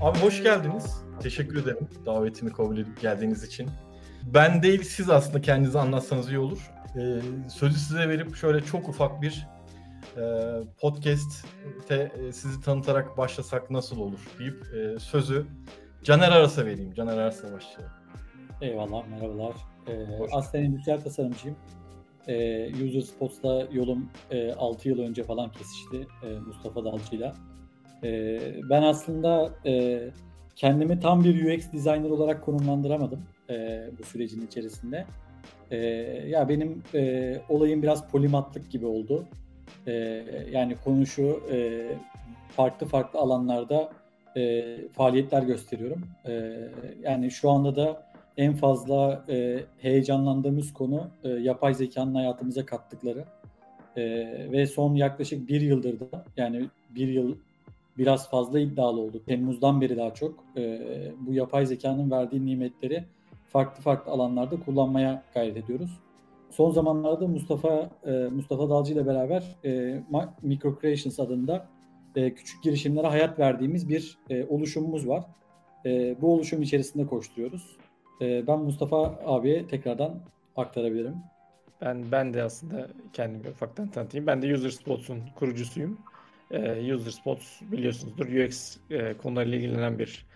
Abi hoş geldiniz. Teşekkür ederim davetimi kabul edip geldiğiniz için. Ben değil siz aslında kendinizi anlatsanız iyi olur. Ee, sözü size verip şöyle çok ufak bir podcast'te e, sizi tanıtarak başlasak nasıl olur deyip e, sözü Caner Aras'a vereyim. Caner Aras'la başlayalım. Eyvallah, merhabalar. Ee, aslında endüstriyel tasarımcıyım. Ee, User Spots'ta yolum e, 6 yıl önce falan kesişti e, Mustafa Dalcı'yla. E, ben aslında e, kendimi tam bir UX designer olarak konumlandıramadım e, bu sürecin içerisinde. E, ya benim e, olayım biraz polimatlık gibi oldu. E, yani konu şu, e, farklı farklı alanlarda e, faaliyetler gösteriyorum. E, yani şu anda da en fazla e, heyecanlandığımız konu e, yapay zekanın hayatımıza kattıkları. E, ve son yaklaşık bir yıldır da yani bir yıl biraz fazla iddialı oldu. Temmuz'dan beri daha çok e, bu yapay zekanın verdiği nimetleri farklı farklı alanlarda kullanmaya gayret ediyoruz. Son zamanlarda Mustafa e, Mustafa Dalcı ile beraber e, Micro Creations adında e, küçük girişimlere hayat verdiğimiz bir e, oluşumumuz var. E, bu oluşum içerisinde koşturuyoruz. E, ben Mustafa abiye tekrardan aktarabilirim. Ben ben de aslında kendimi ufaktan tanıtayım. Ben de User Spots'un kurucusuyum. E, User Spots biliyorsunuzdur UX e, konularıyla ilgilenen bir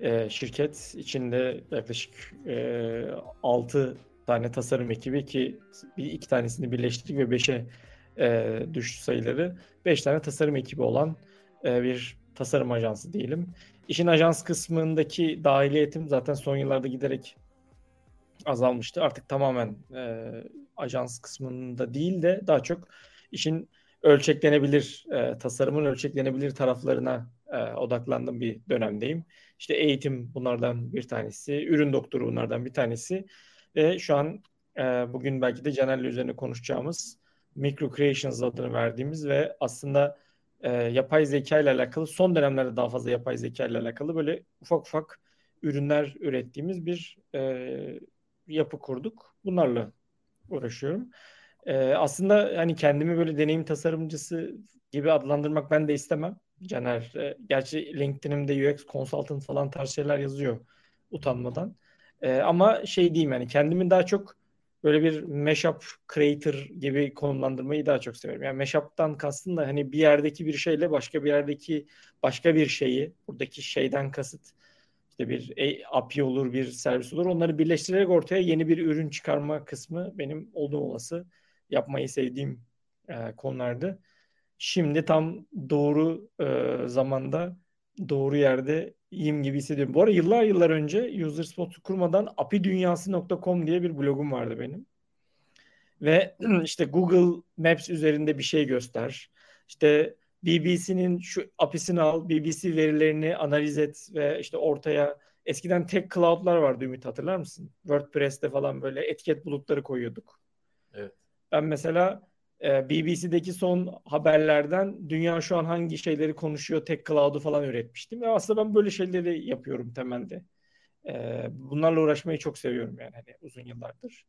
e, şirket. İçinde yaklaşık e, 6 tane tasarım ekibi ki bir iki tanesini birleştirdik ve 5'e e, düştü sayıları. 5 tane tasarım ekibi olan e, bir tasarım ajansı diyelim. İşin ajans kısmındaki dahiliyetim zaten son yıllarda giderek azalmıştı. Artık tamamen e, ajans kısmında değil de daha çok işin ölçeklenebilir, e, tasarımın ölçeklenebilir taraflarına e, odaklandığım bir dönemdeyim. İşte eğitim bunlardan bir tanesi, ürün doktoru bunlardan bir tanesi. Ve şu an e, bugün belki de Caner'le üzerine konuşacağımız Micro Creations adını verdiğimiz ve aslında e, yapay zeka ile alakalı son dönemlerde daha fazla yapay zeka ile alakalı böyle ufak ufak ürünler ürettiğimiz bir e, yapı kurduk. Bunlarla uğraşıyorum. E, aslında hani kendimi böyle deneyim tasarımcısı gibi adlandırmak ben de istemem. Caner, e, gerçi LinkedIn'imde UX consultant falan tarz şeyler yazıyor utanmadan. E, ama şey diyeyim yani kendimin daha çok böyle bir mashup creator gibi konumlandırmayı daha çok severim. Yani mashup'tan kastım da hani bir yerdeki bir şeyle başka bir yerdeki başka bir şeyi, buradaki şeyden kasıt işte bir API olur, bir servis olur. Onları birleştirerek ortaya yeni bir ürün çıkarma kısmı benim olduğum olası yapmayı sevdiğim e, konulardı. Şimdi tam doğru e, zamanda doğru yerde iyiyim gibi hissediyorum. Bu arada yıllar yıllar önce UserSpot'u kurmadan apidunyası.com diye bir blogum vardı benim. Ve işte Google Maps üzerinde bir şey göster. İşte BBC'nin şu API'sini al, BBC verilerini analiz et ve işte ortaya eskiden tek cloud'lar vardı Ümit hatırlar mısın? WordPress'te falan böyle etiket bulutları koyuyorduk. Evet. Ben mesela e, BBC'deki son haberlerden dünya şu an hangi şeyleri konuşuyor tek cloud'u falan üretmiştim. Ve aslında ben böyle şeyleri yapıyorum temelde. E, bunlarla uğraşmayı çok seviyorum yani hani uzun yıllardır.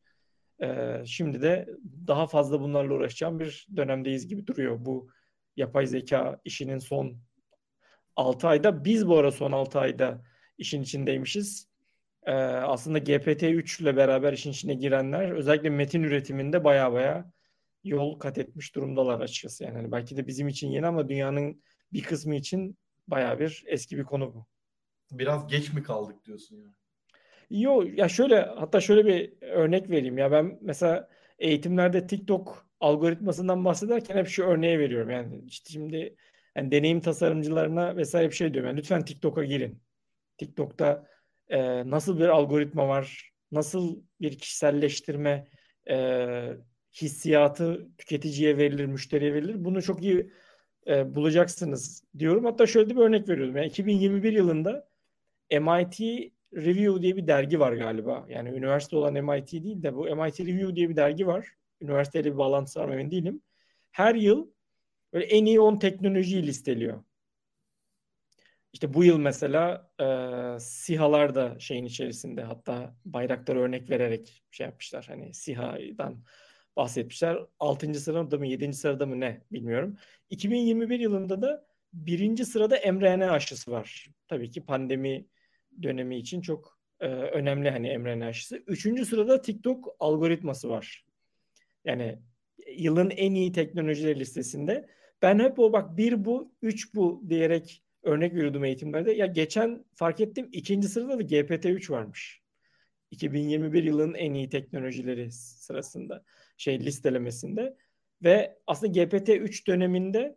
E, şimdi de daha fazla bunlarla uğraşacağım bir dönemdeyiz gibi duruyor bu yapay zeka işinin son 6 ayda. Biz bu ara son 6 ayda işin içindeymişiz. Ee, aslında GPT-3 ile beraber işin içine girenler özellikle metin üretiminde baya baya yol kat etmiş durumdalar açıkçası. Yani hani belki de bizim için yeni ama dünyanın bir kısmı için baya bir eski bir konu bu. Biraz geç mi kaldık diyorsun yani? Yok ya şöyle hatta şöyle bir örnek vereyim ya ben mesela eğitimlerde TikTok algoritmasından bahsederken hep şu örneği veriyorum. Yani işte şimdi yani deneyim tasarımcılarına vesaire bir şey diyorum. Yani lütfen TikTok'a girin. TikTok'ta e, nasıl bir algoritma var? Nasıl bir kişiselleştirme e, hissiyatı tüketiciye verilir, müşteriye verilir? Bunu çok iyi e, bulacaksınız diyorum. Hatta şöyle bir örnek veriyorum. Yani 2021 yılında MIT Review diye bir dergi var galiba. Yani üniversite olan MIT değil de bu MIT Review diye bir dergi var üniversiteyle bir bağlantısı var mı emin değilim. Her yıl böyle en iyi 10 teknolojiyi listeliyor. İşte bu yıl mesela e, SİHA'lar da şeyin içerisinde hatta bayrakları örnek vererek şey yapmışlar. Hani SİHA'dan bahsetmişler. 6. sırada mı 7. sırada mı ne bilmiyorum. 2021 yılında da birinci sırada mRNA aşısı var. Tabii ki pandemi dönemi için çok e, önemli hani mRNA aşısı. Üçüncü sırada TikTok algoritması var. Yani yılın en iyi teknolojiler listesinde. Ben hep o bak bir bu, üç bu diyerek örnek veriyordum eğitimlerde. Ya geçen fark ettim ikinci sırada da GPT-3 varmış. 2021 yılının en iyi teknolojileri sırasında şey listelemesinde ve aslında GPT-3 döneminde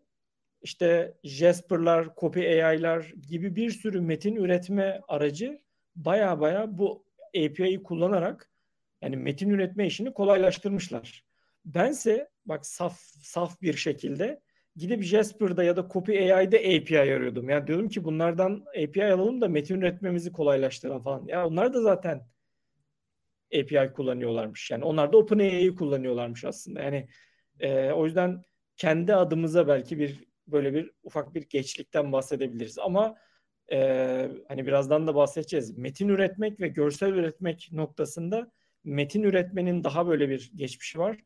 işte Jasper'lar, Copy AI'lar gibi bir sürü metin üretme aracı baya baya bu API'yi kullanarak yani metin üretme işini kolaylaştırmışlar. Bense bak saf saf bir şekilde gidip Jasper'da ya da Copy AI'de API arıyordum. Yani diyordum ki bunlardan API alalım da metin üretmemizi kolaylaştıran falan. Ya onlar da zaten API kullanıyorlarmış. Yani onlar da OpenAI'yi kullanıyorlarmış aslında. Yani e, o yüzden kendi adımıza belki bir böyle bir ufak bir geçlikten bahsedebiliriz. Ama e, hani birazdan da bahsedeceğiz. Metin üretmek ve görsel üretmek noktasında metin üretmenin daha böyle bir geçmişi var.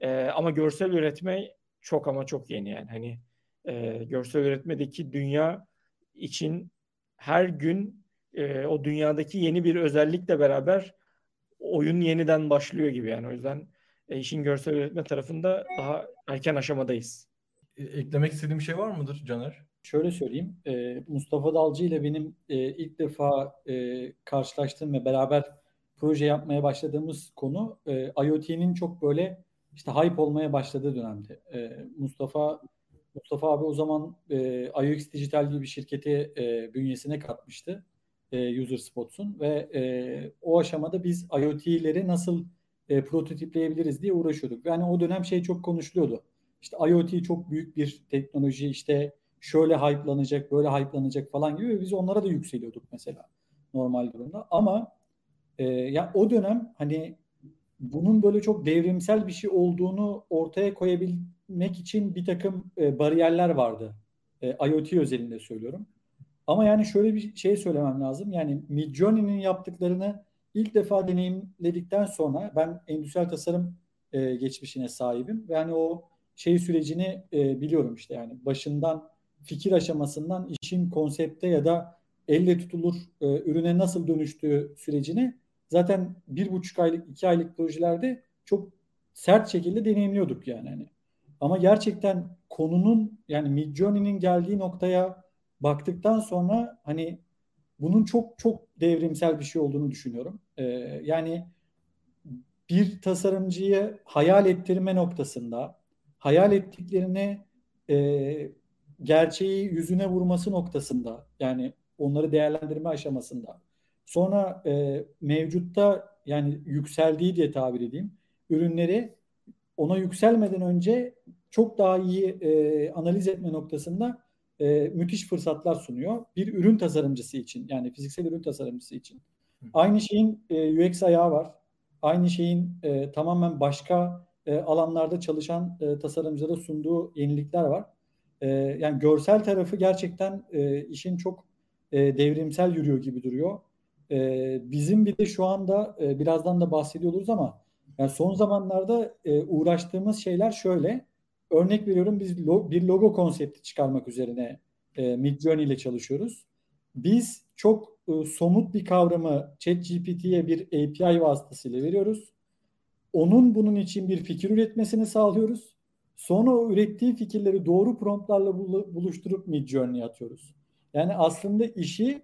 E, ama görsel üretme çok ama çok yeni yani. Hani e, görsel üretmedeki dünya için her gün e, o dünyadaki yeni bir özellikle beraber oyun yeniden başlıyor gibi yani. O yüzden e, işin görsel üretme tarafında daha erken aşamadayız. E, eklemek istediğim bir şey var mıdır Caner? Şöyle söyleyeyim. E, Mustafa Dalcı ile benim e, ilk defa e, karşılaştığım ve beraber proje yapmaya başladığımız konu e, IoT'nin çok böyle işte hype olmaya başladığı dönemde. E, Mustafa Mustafa abi o zaman e, IOX Dijital gibi bir şirketi e, bünyesine katmıştı. E, User Spots'un ve e, o aşamada biz IoT'leri nasıl e, prototipleyebiliriz diye uğraşıyorduk. Yani o dönem şey çok konuşuluyordu. İşte IoT çok büyük bir teknoloji işte şöyle hype'lanacak, böyle hype'lanacak falan gibi biz onlara da yükseliyorduk mesela normal durumda. Ama e, ya o dönem hani bunun böyle çok devrimsel bir şey olduğunu ortaya koyabilmek için bir takım e, bariyerler vardı. E, IoT özelinde söylüyorum. Ama yani şöyle bir şey söylemem lazım. Yani Midjourney'nin yaptıklarını ilk defa deneyimledikten sonra ben endüstriyel tasarım e, geçmişine sahibim. Ve yani o şey sürecini e, biliyorum işte yani başından fikir aşamasından işin konsepte ya da elle tutulur e, ürüne nasıl dönüştüğü sürecini zaten bir buçuk aylık iki aylık projelerde çok sert şekilde deneyimliyorduk yani. hani. Ama gerçekten konunun yani Midjourney'nin geldiği noktaya baktıktan sonra hani bunun çok çok devrimsel bir şey olduğunu düşünüyorum. Ee, yani bir tasarımcıyı hayal ettirme noktasında hayal ettiklerini e, gerçeği yüzüne vurması noktasında yani onları değerlendirme aşamasında sonra e, mevcutta yani yükseldiği diye tabir edeyim ürünleri ona yükselmeden önce çok daha iyi e, analiz etme noktasında e, müthiş fırsatlar sunuyor. Bir ürün tasarımcısı için yani fiziksel ürün tasarımcısı için. Aynı şeyin e, UX ayağı var. Aynı şeyin e, tamamen başka e, alanlarda çalışan e, tasarımcılara sunduğu yenilikler var. E, yani görsel tarafı gerçekten e, işin çok e, devrimsel yürüyor gibi duruyor. E, bizim bir de şu anda e, birazdan da bahsediyoruz ama yani son zamanlarda e, uğraştığımız şeyler şöyle. Örnek veriyorum biz lo, bir logo konsepti çıkarmak üzerine e, Midjourney ile çalışıyoruz. Biz çok e, somut bir kavramı ChatGPT'ye bir API vasıtasıyla veriyoruz. Onun bunun için bir fikir üretmesini sağlıyoruz. Sonra o ürettiği fikirleri doğru promptlarla buluşturup Midjourney'e atıyoruz. Yani aslında işi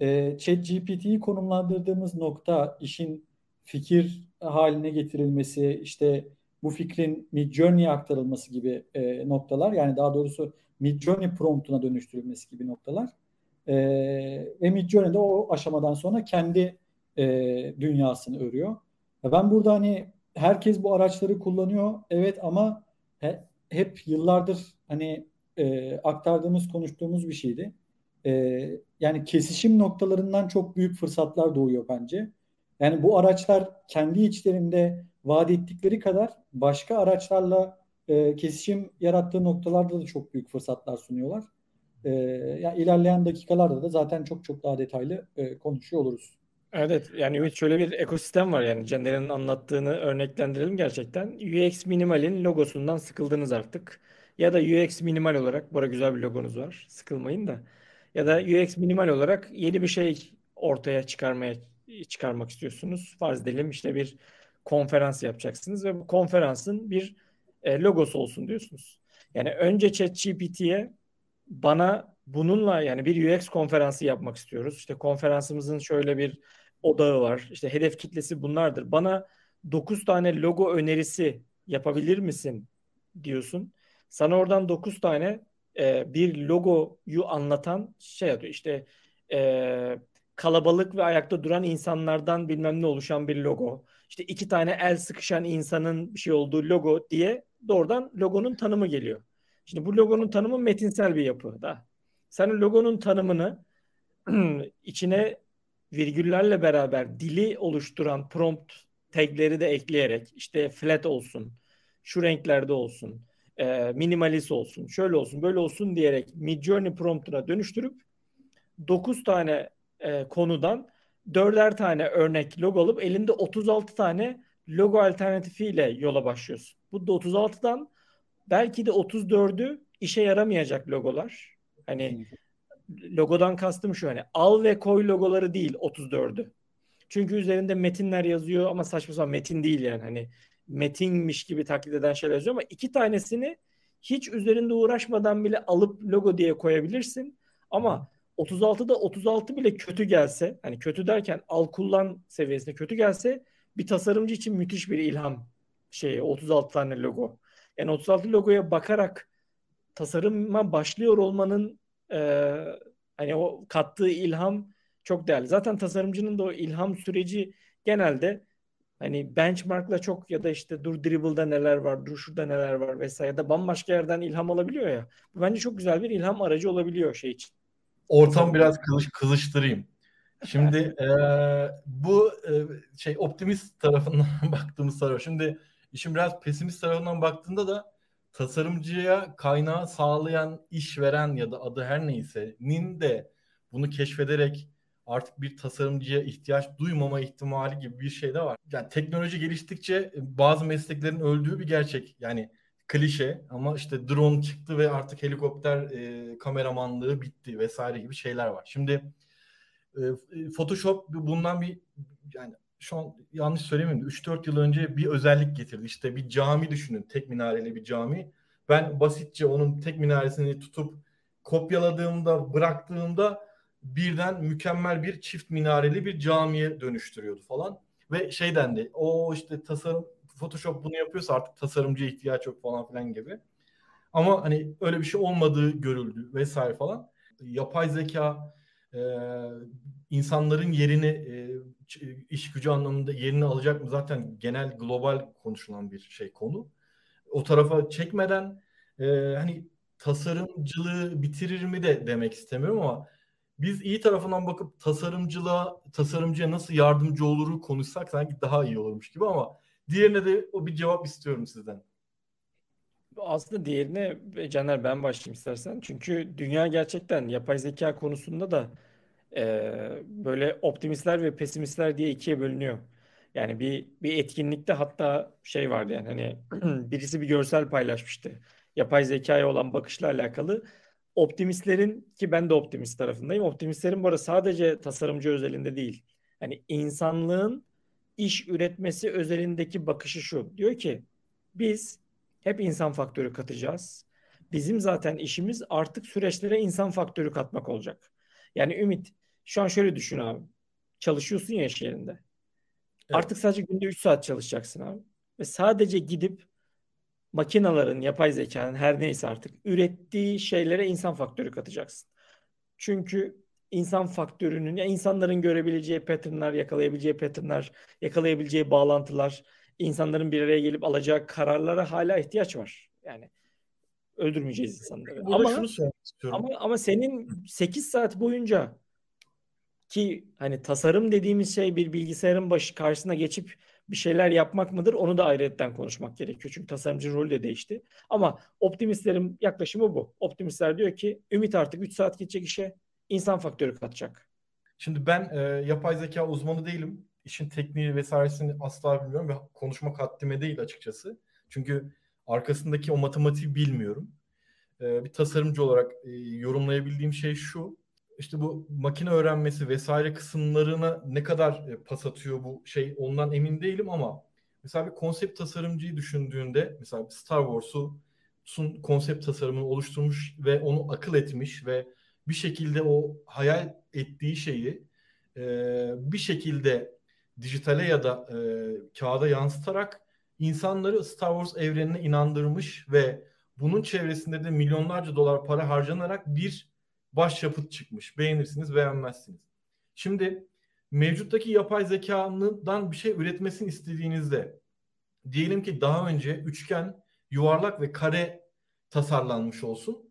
e, ChatGPT'yi konumlandırdığımız nokta işin fikir haline getirilmesi, işte bu fikrin Midjourney'e aktarılması gibi e, noktalar yani daha doğrusu Midjourney promptuna dönüştürülmesi gibi noktalar. E, ve Midjourney de o aşamadan sonra kendi e, dünyasını örüyor. Ben burada hani herkes bu araçları kullanıyor evet ama he, hep yıllardır hani e, aktardığımız konuştuğumuz bir şeydi. E, yani kesişim noktalarından çok büyük fırsatlar doğuyor bence. Yani bu araçlar kendi içlerinde vaat ettikleri kadar başka araçlarla e, kesişim yarattığı noktalarda da çok büyük fırsatlar sunuyorlar. E, yani ilerleyen dakikalarda da zaten çok çok daha detaylı e, konuşuyor oluruz. Evet yani Ümit şöyle bir ekosistem var yani Caner'in anlattığını örneklendirelim gerçekten. UX Minimal'in logosundan sıkıldınız artık. Ya da UX Minimal olarak, burada güzel bir logonuz var sıkılmayın da. Ya da UX Minimal olarak yeni bir şey ortaya çıkarmaya çıkarmak istiyorsunuz. Farz edelim işte bir konferans yapacaksınız ve bu konferansın bir e, logosu olsun diyorsunuz. Yani önce ChatGPT'ye bana bununla yani bir UX konferansı yapmak istiyoruz. İşte konferansımızın şöyle bir odağı var. İşte hedef kitlesi bunlardır. Bana 9 tane logo önerisi yapabilir misin diyorsun. Sana oradan 9 tane e, bir logoyu anlatan şey atıyor. İşte e, kalabalık ve ayakta duran insanlardan bilmem ne oluşan bir logo. İşte iki tane el sıkışan insanın bir şey olduğu logo diye doğrudan logonun tanımı geliyor. Şimdi bu logonun tanımı metinsel bir yapı da. Sen logonun tanımını içine virgüllerle beraber dili oluşturan prompt tagleri de ekleyerek işte flat olsun, şu renklerde olsun, e, minimalist olsun, şöyle olsun, böyle olsun diyerek Midjourney promptuna dönüştürüp 9 tane e, konudan dörder tane örnek logo alıp elinde 36 tane logo alternatifiyle yola başlıyorsun. Bu da 36'dan belki de 34'ü işe yaramayacak logolar. Hani logodan kastım şu hani al ve koy logoları değil 34'ü. Çünkü üzerinde metinler yazıyor ama saçma sapan metin değil yani hani metinmiş gibi taklit eden şeyler yazıyor ama iki tanesini hiç üzerinde uğraşmadan bile alıp logo diye koyabilirsin. Ama 36'da 36 bile kötü gelse hani kötü derken al kullan seviyesinde kötü gelse bir tasarımcı için müthiş bir ilham şeyi 36 tane logo. Yani 36 logoya bakarak tasarıma başlıyor olmanın e, hani o kattığı ilham çok değerli. Zaten tasarımcının da o ilham süreci genelde hani benchmarkla çok ya da işte dur dribble'da neler var, dur şurada neler var vesaire ya da bambaşka yerden ilham alabiliyor ya. Bu bence çok güzel bir ilham aracı olabiliyor şey için. Ortam biraz kılıç, kılıçtırayım. Şimdi e, bu e, şey optimist tarafından baktığımız taraf. Şimdi işin biraz pesimist tarafından baktığında da tasarımcıya kaynağı sağlayan işveren ya da adı her neyse nin de bunu keşfederek artık bir tasarımcıya ihtiyaç duymama ihtimali gibi bir şey de var. Yani teknoloji geliştikçe bazı mesleklerin öldüğü bir gerçek. Yani klişe ama işte drone çıktı ve artık helikopter e, kameramanlığı bitti vesaire gibi şeyler var. Şimdi e, Photoshop bundan bir yani şu an yanlış söylemeyeyim 3-4 yıl önce bir özellik getirdi. İşte bir cami düşünün. Tek minareli bir cami. Ben basitçe onun tek minaresini tutup kopyaladığımda, bıraktığımda birden mükemmel bir çift minareli bir camiye dönüştürüyordu falan. Ve şey dendi. O işte tasarım Photoshop bunu yapıyorsa artık tasarımcıya ihtiyaç yok falan filan gibi. Ama hani öyle bir şey olmadığı görüldü vesaire falan. Yapay zeka e, insanların yerini e, iş gücü anlamında yerini alacak mı zaten genel global konuşulan bir şey konu. O tarafa çekmeden e, hani tasarımcılığı bitirir mi de demek istemiyorum ama biz iyi tarafından bakıp tasarımcılığa, tasarımcıya nasıl yardımcı oluru konuşsak sanki daha iyi olurmuş gibi ama diğerine de o bir cevap istiyorum sizden. Aslında diğerine Caner ben başlayayım istersen. Çünkü dünya gerçekten yapay zeka konusunda da e, böyle optimistler ve pesimistler diye ikiye bölünüyor. Yani bir bir etkinlikte hatta şey vardı yani hani birisi bir görsel paylaşmıştı. Yapay zekaya olan bakışla alakalı. Optimistlerin ki ben de optimist tarafındayım. Optimistlerin bu arada sadece tasarımcı özelinde değil. Hani insanlığın iş üretmesi özelindeki bakışı şu. Diyor ki biz hep insan faktörü katacağız. Bizim zaten işimiz artık süreçlere insan faktörü katmak olacak. Yani Ümit şu an şöyle düşün abi. Çalışıyorsun ya iş yerinde. Evet. Artık sadece günde 3 saat çalışacaksın abi. Ve sadece gidip makinaların, yapay zekanın her neyse artık ürettiği şeylere insan faktörü katacaksın. Çünkü insan faktörünün, ya insanların görebileceği patternlar, yakalayabileceği patternlar, yakalayabileceği bağlantılar, insanların bir araya gelip alacağı kararlara hala ihtiyaç var. Yani öldürmeyeceğiz insanları. Burada ama şunu Ama ama senin 8 saat boyunca ki hani tasarım dediğimiz şey bir bilgisayarın başı karşısına geçip bir şeyler yapmak mıdır? Onu da ayrıyetten konuşmak gerekiyor. Çünkü tasarımcı rolü de değişti. Ama optimistlerin yaklaşımı bu. Optimistler diyor ki Ümit artık 3 saat gidecek işe insan faktörü katacak. Şimdi ben e, yapay zeka uzmanı değilim. İşin tekniği vesairesini asla bilmiyorum ve konuşmak haddime değil açıkçası. Çünkü arkasındaki o matematiği bilmiyorum. E, bir tasarımcı olarak e, yorumlayabildiğim şey şu. İşte bu makine öğrenmesi vesaire kısımlarına ne kadar e, pas atıyor bu şey ondan emin değilim ama mesela bir konsept tasarımcıyı düşündüğünde mesela Star Wars'un konsept tasarımını oluşturmuş ve onu akıl etmiş ve bir şekilde o hayal ettiği şeyi e, bir şekilde dijitale ya da e, kağıda yansıtarak insanları Star Wars evrenine inandırmış ve bunun çevresinde de milyonlarca dolar para harcanarak bir başyapıt çıkmış. Beğenirsiniz, beğenmezsiniz. Şimdi mevcuttaki yapay zekanın bir şey üretmesini istediğinizde diyelim ki daha önce üçgen, yuvarlak ve kare tasarlanmış olsun.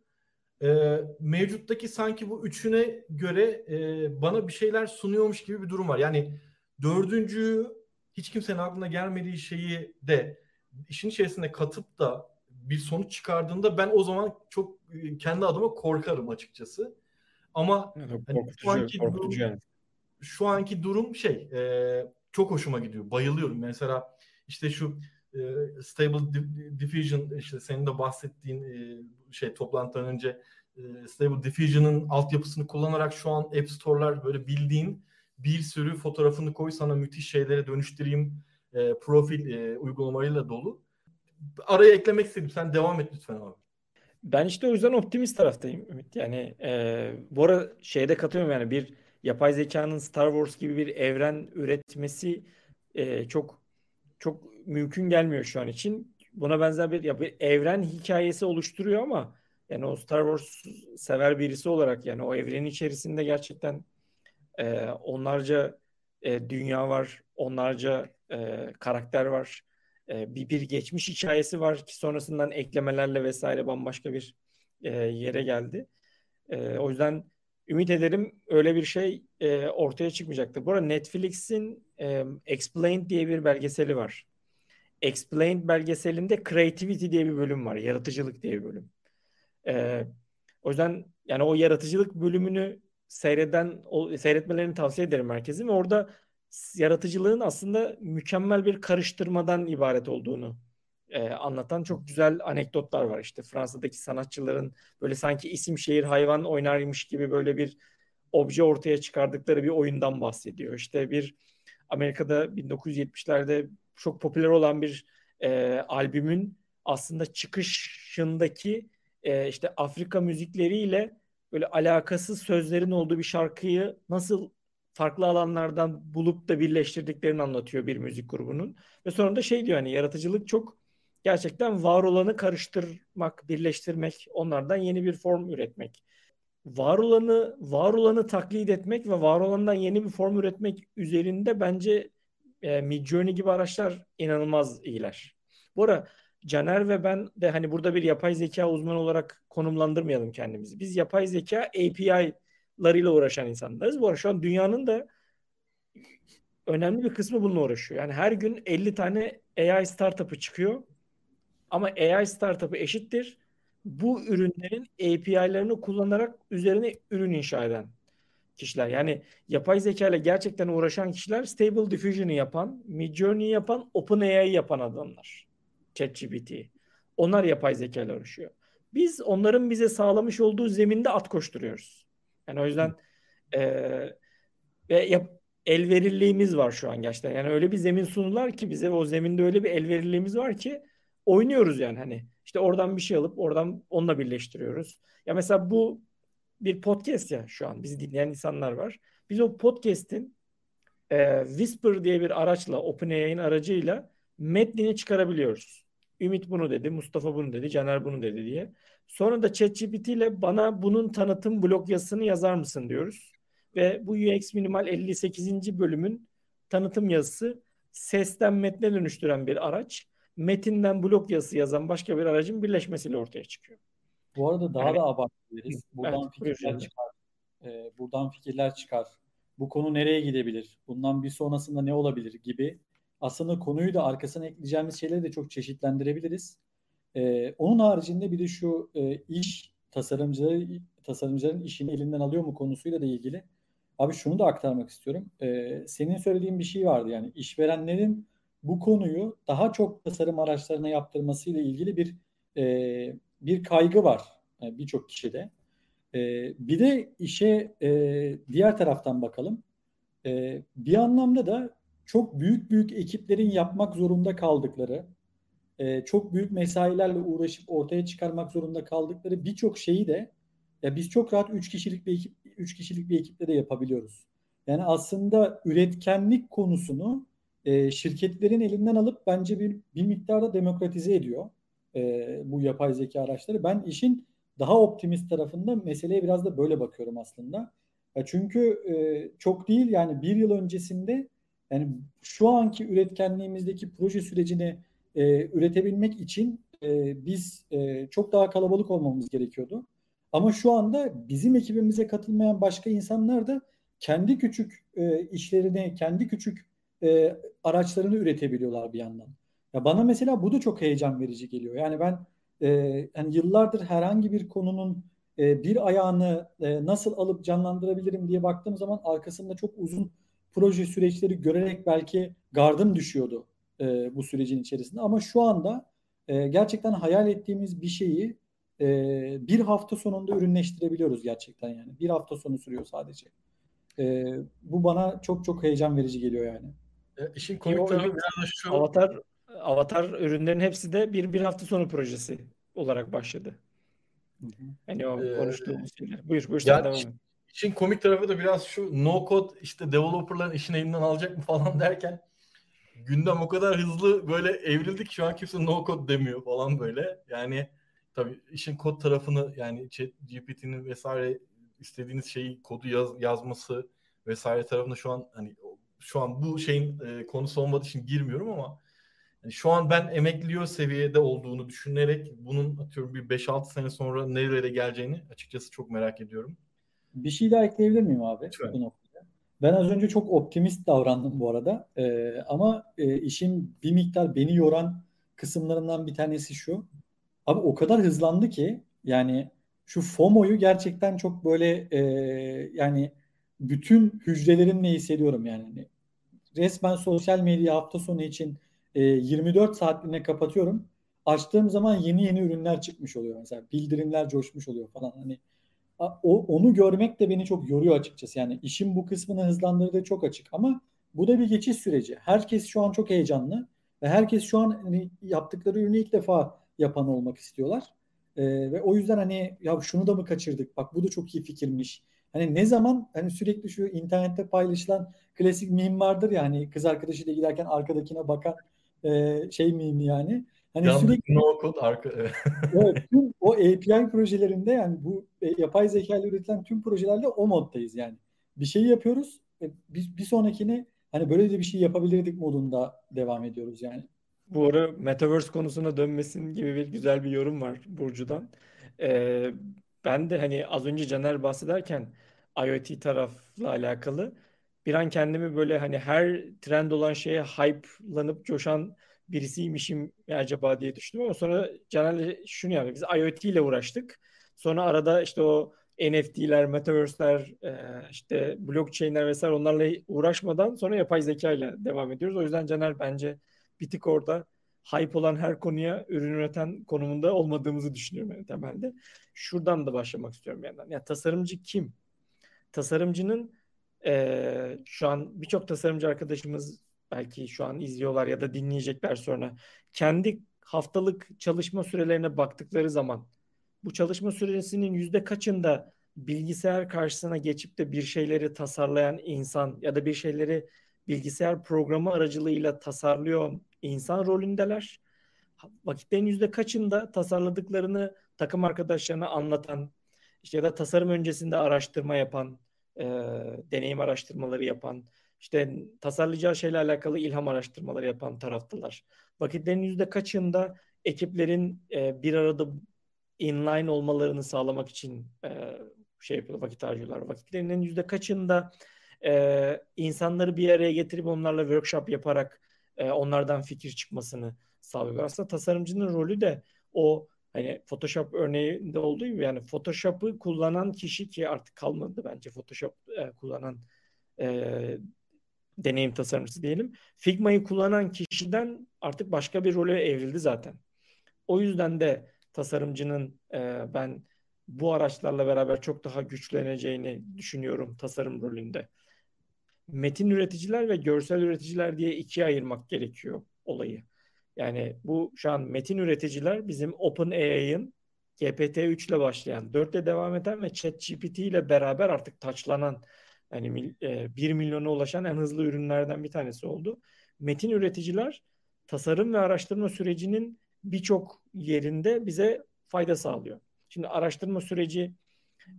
E, mevcuttaki sanki bu üçüne göre e, bana bir şeyler sunuyormuş gibi bir durum var. Yani dördüncüyü hiç kimsenin aklına gelmediği şeyi de işin içerisinde katıp da bir sonuç çıkardığında ben o zaman çok e, kendi adıma korkarım açıkçası. Ama evet, hani şu anki durum, yani. şu anki durum şey e, çok hoşuma gidiyor. Bayılıyorum. Mesela işte şu e, Stable Diffusion işte senin de bahsettiğin e, şey toplantıdan önce e, Stable Diffusion'ın altyapısını kullanarak şu an App Store'lar böyle bildiğin bir sürü fotoğrafını koy sana müthiş şeylere dönüştüreyim e, profil e, uygulamalarıyla dolu araya eklemek istedim. Sen devam et lütfen abi. Ben işte o yüzden optimist taraftayım Ümit. Yani e, bu ara şeyde katılıyorum yani bir yapay zekanın Star Wars gibi bir evren üretmesi e, çok çok mümkün gelmiyor şu an için. Buna benzer bir, ya bir evren hikayesi oluşturuyor ama yani o Star Wars sever birisi olarak yani o evrenin içerisinde gerçekten e, onlarca e, dünya var, onlarca e, karakter var e, bir, bir geçmiş hikayesi var ki sonrasından eklemelerle vesaire bambaşka bir e, yere geldi. E, o yüzden ümit ederim öyle bir şey e, ortaya çıkmayacaktır. Bu arada Netflix'in e, Explained diye bir belgeseli var. Explained belgeselinde Creativity diye bir bölüm var. Yaratıcılık diye bir bölüm. E, o yüzden yani o yaratıcılık bölümünü seyreden o, seyretmelerini tavsiye ederim herkesin ve orada yaratıcılığın aslında mükemmel bir karıştırmadan ibaret olduğunu e, anlatan çok güzel anekdotlar var. İşte Fransa'daki sanatçıların böyle sanki isim şehir hayvan oynarmış gibi böyle bir obje ortaya çıkardıkları bir oyundan bahsediyor. İşte bir Amerika'da 1970'lerde çok popüler olan bir e, albümün aslında çıkışındaki e, işte Afrika müzikleriyle böyle alakasız sözlerin olduğu bir şarkıyı nasıl farklı alanlardan bulup da birleştirdiklerini anlatıyor bir müzik grubunun. Ve sonra da şey diyor hani yaratıcılık çok gerçekten var olanı karıştırmak, birleştirmek, onlardan yeni bir form üretmek. Var olanı, var olanı taklit etmek ve var olandan yeni bir form üretmek üzerinde bence e, Midjourney gibi araçlar inanılmaz iyiler. Bu ara Caner ve ben de hani burada bir yapay zeka uzmanı olarak konumlandırmayalım kendimizi. Biz yapay zeka API larıyla uğraşan insanlarız. Bu arada şu an dünyanın da önemli bir kısmı bununla uğraşıyor. Yani her gün 50 tane AI startup'ı çıkıyor. Ama AI startup'ı eşittir. Bu ürünlerin API'lerini kullanarak üzerine ürün inşa eden kişiler. Yani yapay zeka ile gerçekten uğraşan kişiler Stable Diffusion'ı yapan, Midjourney'i yapan, OpenAI'yi yapan adamlar. ChatGPT. Onlar yapay zeka ile uğraşıyor. Biz onların bize sağlamış olduğu zeminde at koşturuyoruz. Yani o yüzden e, ve yap, elverirliğimiz var şu an gerçekten. Yani öyle bir zemin sundular ki bize o zeminde öyle bir elverirliğimiz var ki oynuyoruz yani hani. işte oradan bir şey alıp oradan onunla birleştiriyoruz. Ya mesela bu bir podcast ya şu an bizi dinleyen insanlar var. Biz o podcast'in e, Whisper diye bir araçla OpenAI'nin aracıyla metnini çıkarabiliyoruz. Ümit bunu dedi, Mustafa bunu dedi, Caner bunu dedi diye. Sonra da ChatGPT ile bana bunun tanıtım blog yazısını yazar mısın diyoruz. Ve bu UX Minimal 58. bölümün tanıtım yazısı sesten metne dönüştüren bir araç. Metinden blog yazısı yazan başka bir aracın birleşmesiyle ortaya çıkıyor. Bu arada daha yani, da abartabiliriz. Buradan evet, fikirler çıkar. Ee, buradan fikirler çıkar. Bu konu nereye gidebilir? Bundan bir sonrasında ne olabilir gibi aslında konuyu da arkasına ekleyeceğimiz şeyleri de çok çeşitlendirebiliriz. E, onun haricinde bir de şu e, iş tasarımcıları tasarımcıların işini elinden alıyor mu konusuyla da ilgili. Abi şunu da aktarmak istiyorum. E, senin söylediğin bir şey vardı yani işverenlerin bu konuyu daha çok tasarım araçlarına yaptırmasıyla ilgili bir e, bir kaygı var yani birçok kişide. E, bir de işe e, diğer taraftan bakalım. E, bir anlamda da çok büyük büyük ekiplerin yapmak zorunda kaldıkları, e, çok büyük mesailerle uğraşıp ortaya çıkarmak zorunda kaldıkları birçok şeyi de ya biz çok rahat 3 kişilik bir ekip 3 kişilik bir ekiple de yapabiliyoruz. Yani aslında üretkenlik konusunu e, şirketlerin elinden alıp bence bir, bir miktarda demokratize ediyor e, bu yapay zeka araçları. Ben işin daha optimist tarafında meseleye biraz da böyle bakıyorum aslında. Ya çünkü e, çok değil yani bir yıl öncesinde yani şu anki üretkenliğimizdeki proje sürecini e, üretebilmek için e, biz e, çok daha kalabalık olmamız gerekiyordu. Ama şu anda bizim ekibimize katılmayan başka insanlar da kendi küçük e, işlerini, kendi küçük e, araçlarını üretebiliyorlar bir yandan. Ya bana mesela bu da çok heyecan verici geliyor. Yani ben e, yani yıllardır herhangi bir konunun e, bir ayağını e, nasıl alıp canlandırabilirim diye baktığım zaman arkasında çok uzun proje süreçleri görerek belki gardım düşüyordu e, bu sürecin içerisinde. Ama şu anda e, gerçekten hayal ettiğimiz bir şeyi e, bir hafta sonunda ürünleştirebiliyoruz gerçekten yani. Bir hafta sonu sürüyor sadece. E, bu bana çok çok heyecan verici geliyor yani. E, işin komik tarafı biraz da şu. Avatar Avatar ürünlerin hepsi de bir bir hafta sonu projesi olarak başladı. Hani o ee, konuştuğumuz şeyler. Buyur, buyur ya, devam et. İşin komik tarafı da biraz şu no code işte developerların işini elinden alacak mı falan derken gündem o kadar hızlı böyle evrildi ki şu an kimse no code demiyor falan böyle. Yani tabii işin kod tarafını yani chat GPT'nin vesaire istediğiniz şeyi kodu yaz, yazması vesaire tarafında şu an hani şu an bu şeyin e, konusu olmadığı için girmiyorum ama yani şu an ben emekliyor seviyede olduğunu düşünerek bunun atıyorum bir 5-6 sene sonra nerelere geleceğini açıkçası çok merak ediyorum. Bir şey daha ekleyebilir miyim abi? Lütfen. Bu noktada. Ben az önce çok optimist davrandım bu arada. Ee, ama e, işin bir miktar beni yoran kısımlarından bir tanesi şu. Abi o kadar hızlandı ki yani şu FOMO'yu gerçekten çok böyle e, yani bütün hücrelerimle hissediyorum yani. Hani resmen sosyal medya hafta sonu için e, 24 saatliğine kapatıyorum. Açtığım zaman yeni yeni ürünler çıkmış oluyor mesela. Bildirimler coşmuş oluyor falan. Hani o, onu görmek de beni çok yoruyor açıkçası. Yani işin bu kısmını hızlandırdığı çok açık ama bu da bir geçiş süreci. Herkes şu an çok heyecanlı ve herkes şu an hani yaptıkları ürünü ilk defa yapan olmak istiyorlar. Ee, ve o yüzden hani ya şunu da mı kaçırdık? Bak bu da çok iyi fikirmiş. Hani ne zaman hani sürekli şu internette paylaşılan klasik meme vardır ya hani kız arkadaşıyla giderken arkadakine bakan e, şey meme yani. Hani Yandık sürekli no code arka. evet, tüm o API projelerinde yani bu e, yapay zeka ile üretilen tüm projelerde o moddayız yani. Bir şey yapıyoruz. E, bir, bir sonrakini hani böyle de bir şey yapabilirdik modunda devam ediyoruz yani. Bu ara Metaverse konusuna dönmesin gibi bir güzel bir yorum var Burcu'dan. Ee, ben de hani az önce Caner bahsederken IoT tarafla alakalı bir an kendimi böyle hani her trend olan şeye hype'lanıp coşan birisiymişim acaba diye düşündüm ama sonra Caner'le şunu yani biz IoT ile uğraştık. Sonra arada işte o NFT'ler, Metaverse'ler, işte blockchain'ler vesaire onlarla uğraşmadan sonra yapay zeka ile devam ediyoruz. O yüzden Caner bence bir tık orada hype olan her konuya ürün üreten konumunda olmadığımızı düşünüyorum yani temelde. Şuradan da başlamak istiyorum yandan. Yani tasarımcı kim? Tasarımcının e, şu an birçok tasarımcı arkadaşımız belki şu an izliyorlar ya da dinleyecekler sonra. Kendi haftalık çalışma sürelerine baktıkları zaman bu çalışma süresinin yüzde kaçında bilgisayar karşısına geçip de bir şeyleri tasarlayan insan ya da bir şeyleri bilgisayar programı aracılığıyla tasarlıyor insan rolündeler. Vakitlerin yüzde kaçında tasarladıklarını takım arkadaşlarına anlatan işte ya da tasarım öncesinde araştırma yapan, e, deneyim araştırmaları yapan, işte tasarlayacağı şeyle alakalı ilham araştırmaları yapan taraftalar. Vakitlerin yüzde kaçında ekiplerin e, bir arada inline olmalarını sağlamak için e, şey yapıyorlar, vakit harcıyorlar. Vakitlerinin yüzde kaçında e, insanları bir araya getirip onlarla workshop yaparak e, onlardan fikir çıkmasını sağlıyor. Aslında tasarımcının rolü de o hani Photoshop örneğinde olduğu gibi yani Photoshop'ı kullanan kişi ki artık kalmadı bence Photoshop e, kullanan e, deneyim tasarımcısı diyelim. Figma'yı kullanan kişiden artık başka bir role evrildi zaten. O yüzden de tasarımcının e, ben bu araçlarla beraber çok daha güçleneceğini düşünüyorum tasarım rolünde. Metin üreticiler ve görsel üreticiler diye ikiye ayırmak gerekiyor olayı. Yani bu şu an metin üreticiler bizim OpenAI'ın GPT-3 ile başlayan, 4 ile devam eden ve ChatGPT ile beraber artık taçlanan yani 1 milyona ulaşan en hızlı ürünlerden bir tanesi oldu. Metin üreticiler tasarım ve araştırma sürecinin birçok yerinde bize fayda sağlıyor. Şimdi araştırma süreci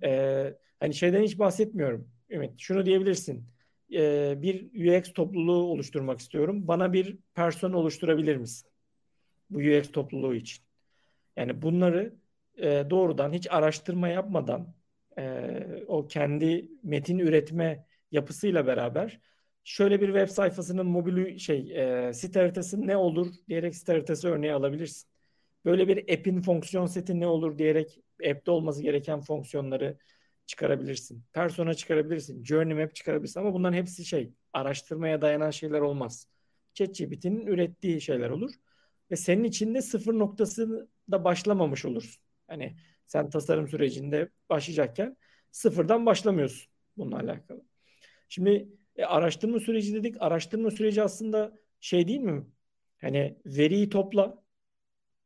e, hani şeyden hiç bahsetmiyorum. Ümit şunu diyebilirsin. E, bir UX topluluğu oluşturmak istiyorum. Bana bir person oluşturabilir misin? Bu UX topluluğu için. Yani bunları e, doğrudan hiç araştırma yapmadan e, o kendi metin üretme yapısıyla beraber şöyle bir web sayfasının mobil şey e, site haritası ne olur diyerek site haritası örneği alabilirsin. Böyle bir app'in fonksiyon seti ne olur diyerek app'te olması gereken fonksiyonları çıkarabilirsin. Persona çıkarabilirsin. Journey map çıkarabilirsin ama bunların hepsi şey araştırmaya dayanan şeyler olmaz. ChatGPT'nin ürettiği şeyler olur. Ve senin içinde sıfır noktası da başlamamış olursun. Hani sen tasarım sürecinde başlayacakken sıfırdan başlamıyorsun bununla alakalı. Şimdi e, araştırma süreci dedik. Araştırma süreci aslında şey değil mi? Hani veriyi topla.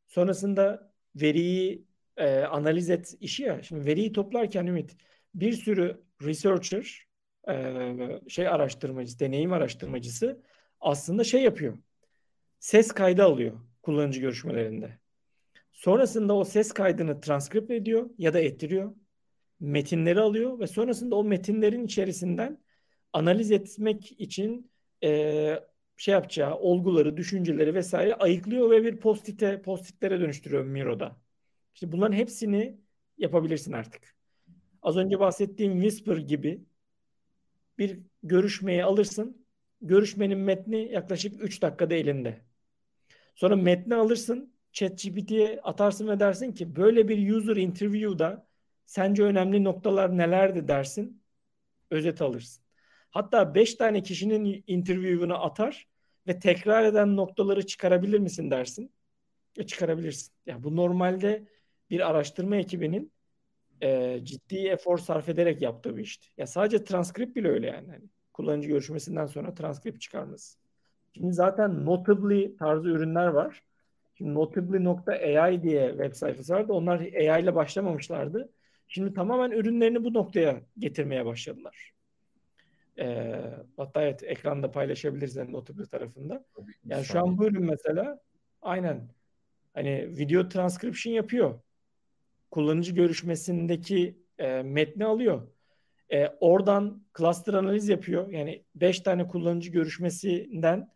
Sonrasında veriyi e, analiz et işi ya. Şimdi veriyi toplarken Ümit bir sürü researcher e, şey araştırmacısı, deneyim araştırmacısı aslında şey yapıyor. Ses kaydı alıyor kullanıcı görüşmelerinde. Sonrasında o ses kaydını transkript ediyor ya da ettiriyor. Metinleri alıyor ve sonrasında o metinlerin içerisinden analiz etmek için e, şey yapacağı olguları, düşünceleri vesaire ayıklıyor ve bir postite, postitlere dönüştürüyor Miro'da. İşte bunların hepsini yapabilirsin artık. Az önce bahsettiğim Whisper gibi bir görüşmeyi alırsın. Görüşmenin metni yaklaşık 3 dakikada elinde. Sonra metni alırsın, ChatGPT'ye atarsın ve dersin ki böyle bir user interview'da sence önemli noktalar nelerdi dersin. Özet alırsın. Hatta 5 tane kişinin interview'unu atar ve tekrar eden noktaları çıkarabilir misin dersin. E çıkarabilirsin. Yani bu normalde bir araştırma ekibinin e, ciddi efor sarf ederek yaptığı bir işti. Ya sadece transkript bile öyle yani. Hani kullanıcı görüşmesinden sonra transkript çıkarması. Şimdi zaten Notably tarzı ürünler var. Şimdi Notably.ai diye web sayfası vardı. Onlar AI ile başlamamışlardı. Şimdi tamamen ürünlerini bu noktaya getirmeye başladılar. Ee, hatta evet ekranda paylaşabiliriz yani Notably tarafında. Yani şu an bu ürün mesela aynen hani video transcription yapıyor. Kullanıcı görüşmesindeki e, metni alıyor. E, oradan cluster analiz yapıyor. Yani 5 tane kullanıcı görüşmesinden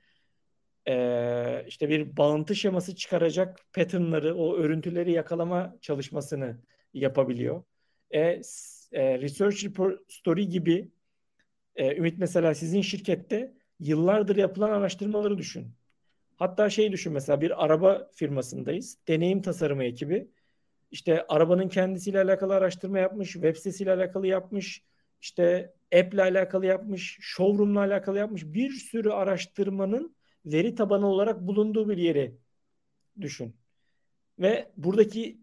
e, işte bir bağıntı şeması çıkaracak patternları, o örüntüleri yakalama çalışmasını yapabiliyor. E, e, Research Story gibi e, Ümit mesela sizin şirkette yıllardır yapılan araştırmaları düşün. Hatta şey düşün mesela bir araba firmasındayız. Deneyim tasarımı ekibi. İşte arabanın kendisiyle alakalı araştırma yapmış, web sitesiyle alakalı yapmış, işte app ile alakalı yapmış, showroom'la alakalı yapmış. Bir sürü araştırmanın veri tabanı olarak bulunduğu bir yeri düşün. Ve buradaki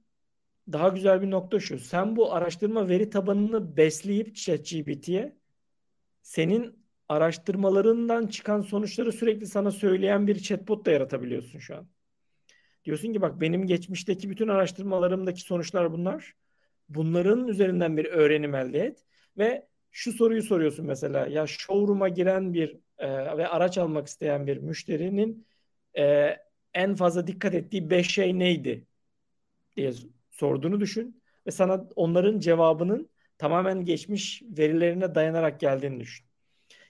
daha güzel bir nokta şu. Sen bu araştırma veri tabanını besleyip ChatGPT'ye senin araştırmalarından çıkan sonuçları sürekli sana söyleyen bir chatbot da yaratabiliyorsun şu an. Diyorsun ki bak benim geçmişteki bütün araştırmalarımdaki sonuçlar bunlar. Bunların üzerinden bir öğrenim elde et ve şu soruyu soruyorsun mesela ya showroom'a giren bir e, ve araç almak isteyen bir müşterinin e, en fazla dikkat ettiği beş şey neydi diye sorduğunu düşün ve sana onların cevabının tamamen geçmiş verilerine dayanarak geldiğini düşün.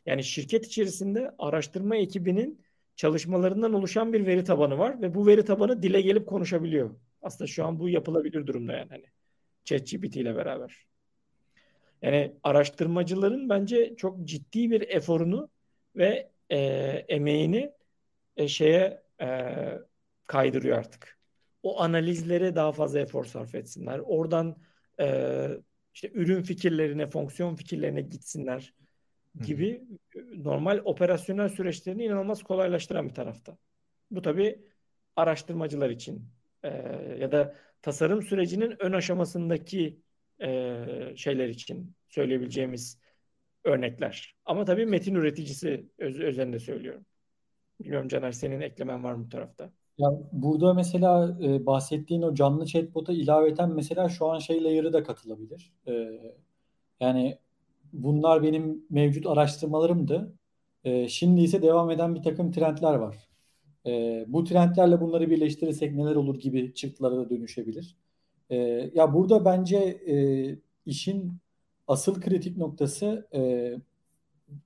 Yani şirket içerisinde araştırma ekibinin çalışmalarından oluşan bir veri tabanı var ve bu veri tabanı dile gelip konuşabiliyor. Aslında şu an bu yapılabilir durumda yani hani ChatGPT ile beraber. Yani araştırmacıların bence çok ciddi bir eforunu ve e, emeğini e, şeye e, kaydırıyor artık. O analizlere daha fazla efor sarf etsinler. Oradan e, işte ürün fikirlerine, fonksiyon fikirlerine gitsinler gibi normal operasyonel süreçlerini inanılmaz kolaylaştıran bir tarafta. Bu tabii araştırmacılar için e, ya da tasarım sürecinin ön aşamasındaki e, şeyler için söyleyebileceğimiz örnekler. Ama tabii metin üreticisi öz, özelinde söylüyorum. Bilmiyorum Caner senin eklemen var mı bu tarafta? Ya burada mesela e, bahsettiğin o canlı chatbot'a ilaveten mesela şu an şey layer'ı da katılabilir. E, yani bunlar benim mevcut araştırmalarımdı. E, şimdi ise devam eden bir takım trendler var. E, bu trendlerle bunları birleştirirsek neler olur gibi çıktılara da dönüşebilir. E, ya burada bence e, işin asıl kritik noktası e,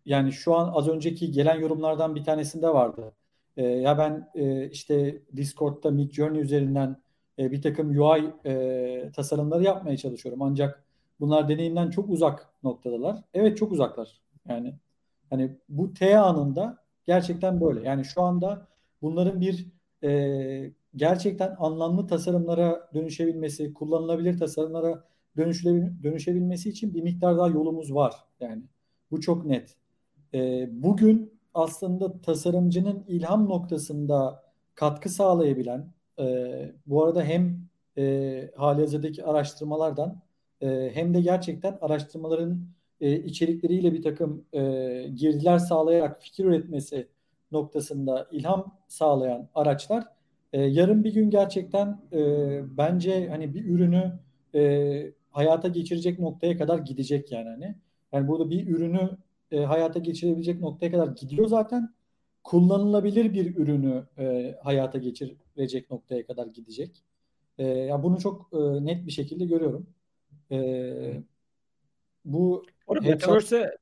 yani şu an az önceki gelen yorumlardan bir tanesinde vardı. E, ya ben e, işte Discord'da Midjourney üzerinden e, bir takım UI e, tasarımları yapmaya çalışıyorum. Ancak bunlar deneyimden çok uzak noktadalar. Evet çok uzaklar. Yani hani bu T anında gerçekten böyle. Yani şu anda bunların bir e, gerçekten anlamlı tasarımlara dönüşebilmesi, kullanılabilir tasarımlara dönüşebilmesi için bir miktar daha yolumuz var. Yani bu çok net. E, bugün aslında tasarımcının ilham noktasında katkı sağlayabilen, e, bu arada hem e, hali araştırmalardan e, hem de gerçekten araştırmaların e, içerikleriyle bir takım e, girdiler sağlayarak fikir üretmesi noktasında ilham sağlayan araçlar e, yarın bir gün gerçekten bence hani bir ürünü hayata geçirecek noktaya kadar gidecek yani hani. Yani burada bir ürünü hayata geçirebilecek noktaya kadar gidiyor zaten. Kullanılabilir bir ürünü hayata geçirecek noktaya kadar gidecek. E, ya bunu çok net bir şekilde görüyorum. Bu Metaverse'e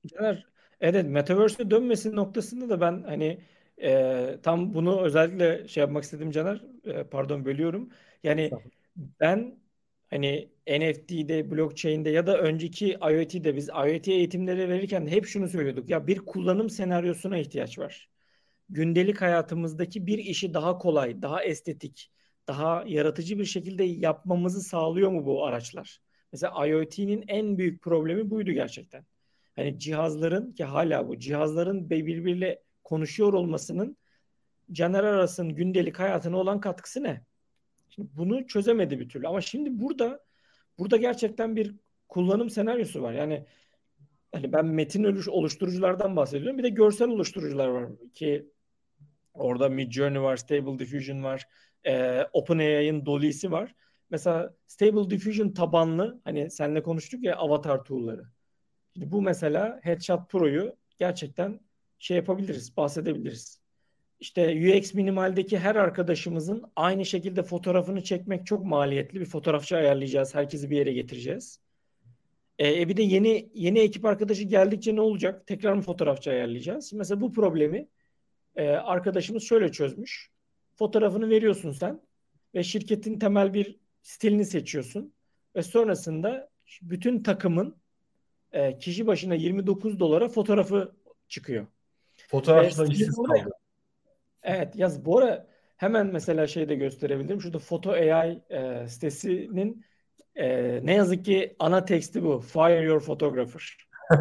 evet Metaverse'e dönmesinin noktasında da ben hani e, tam bunu özellikle şey yapmak istedim Caner. E, pardon bölüyorum. Yani ben hani NFT'de, blockchain'de ya da önceki IoT'de biz IoT eğitimleri verirken hep şunu söylüyorduk. Ya bir kullanım senaryosuna ihtiyaç var. Gündelik hayatımızdaki bir işi daha kolay, daha estetik, daha yaratıcı bir şekilde yapmamızı sağlıyor mu bu araçlar? Mesela IoT'nin en büyük problemi buydu gerçekten. Hani cihazların ki hala bu cihazların birbiriyle konuşuyor olmasının Caner Aras'ın gündelik hayatına olan katkısı ne? Şimdi bunu çözemedi bir türlü. Ama şimdi burada burada gerçekten bir kullanım senaryosu var. Yani hani ben metin oluşturuculardan bahsediyorum. Bir de görsel oluşturucular var ki orada Midjourney var, Stable Diffusion var, e, OpenAI'ın Dolly'si var. Mesela Stable Diffusion tabanlı hani seninle konuştuk ya avatar tool'ları. Şimdi bu mesela Headshot Pro'yu gerçekten şey yapabiliriz, bahsedebiliriz. İşte UX minimaldeki her arkadaşımızın aynı şekilde fotoğrafını çekmek çok maliyetli. Bir fotoğrafçı ayarlayacağız, herkesi bir yere getireceğiz. E, e bir de yeni yeni ekip arkadaşı geldikçe ne olacak? Tekrar mı fotoğrafçı ayarlayacağız? Mesela bu problemi e, arkadaşımız şöyle çözmüş. Fotoğrafını veriyorsun sen ve şirketin temel bir stilini seçiyorsun ve sonrasında bütün takımın e, kişi başına 29 dolara fotoğrafı çıkıyor. Fotoğrafçı da işsiz kaldı. Evet yaz bu ara hemen mesela şey de gösterebilirim. Şurada Foto AI e, sitesinin e, ne yazık ki ana teksti bu. Fire your photographer.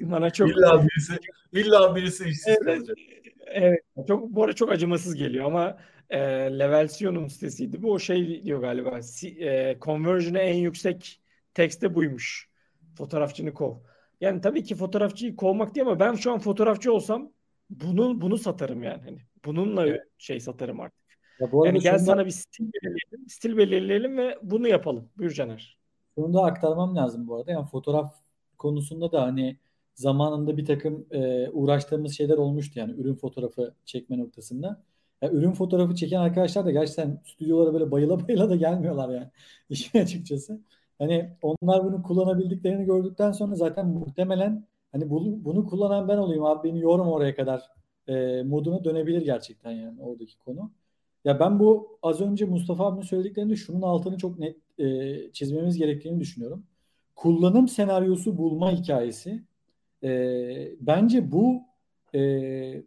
Bana çok illa birisi illa birisi işsiz evet, evet. Çok bu arada çok acımasız geliyor ama e, Levelsion'un sitesiydi. Bu o şey diyor galiba. Si, e, conversion'ı en yüksek tekste buymuş. Fotoğrafçını kov. Yani tabii ki fotoğrafçıyı kovmak diye ama ben şu an fotoğrafçı olsam bunu bunu satarım yani. Hani bununla evet. şey satarım artık. Ya bu yani gel sonunda... sana bir stil belirleyelim, stil belirleyelim ve bunu yapalım. Buyur Caner. Bunu da aktarmam lazım bu arada. Yani fotoğraf konusunda da hani zamanında bir takım e, uğraştığımız şeyler olmuştu yani ürün fotoğrafı çekme noktasında. Ya, ürün fotoğrafı çeken arkadaşlar da gerçekten stüdyolara böyle bayıla bayıla da gelmiyorlar yani işin açıkçası. Hani onlar bunu kullanabildiklerini gördükten sonra zaten muhtemelen hani bunu, bunu kullanan ben olayım abi beni yorma oraya kadar e, moduna dönebilir gerçekten yani oradaki konu. Ya ben bu az önce Mustafa abinin söylediklerinde şunun altını çok net e, çizmemiz gerektiğini düşünüyorum. Kullanım senaryosu bulma hikayesi. E, bence bu e,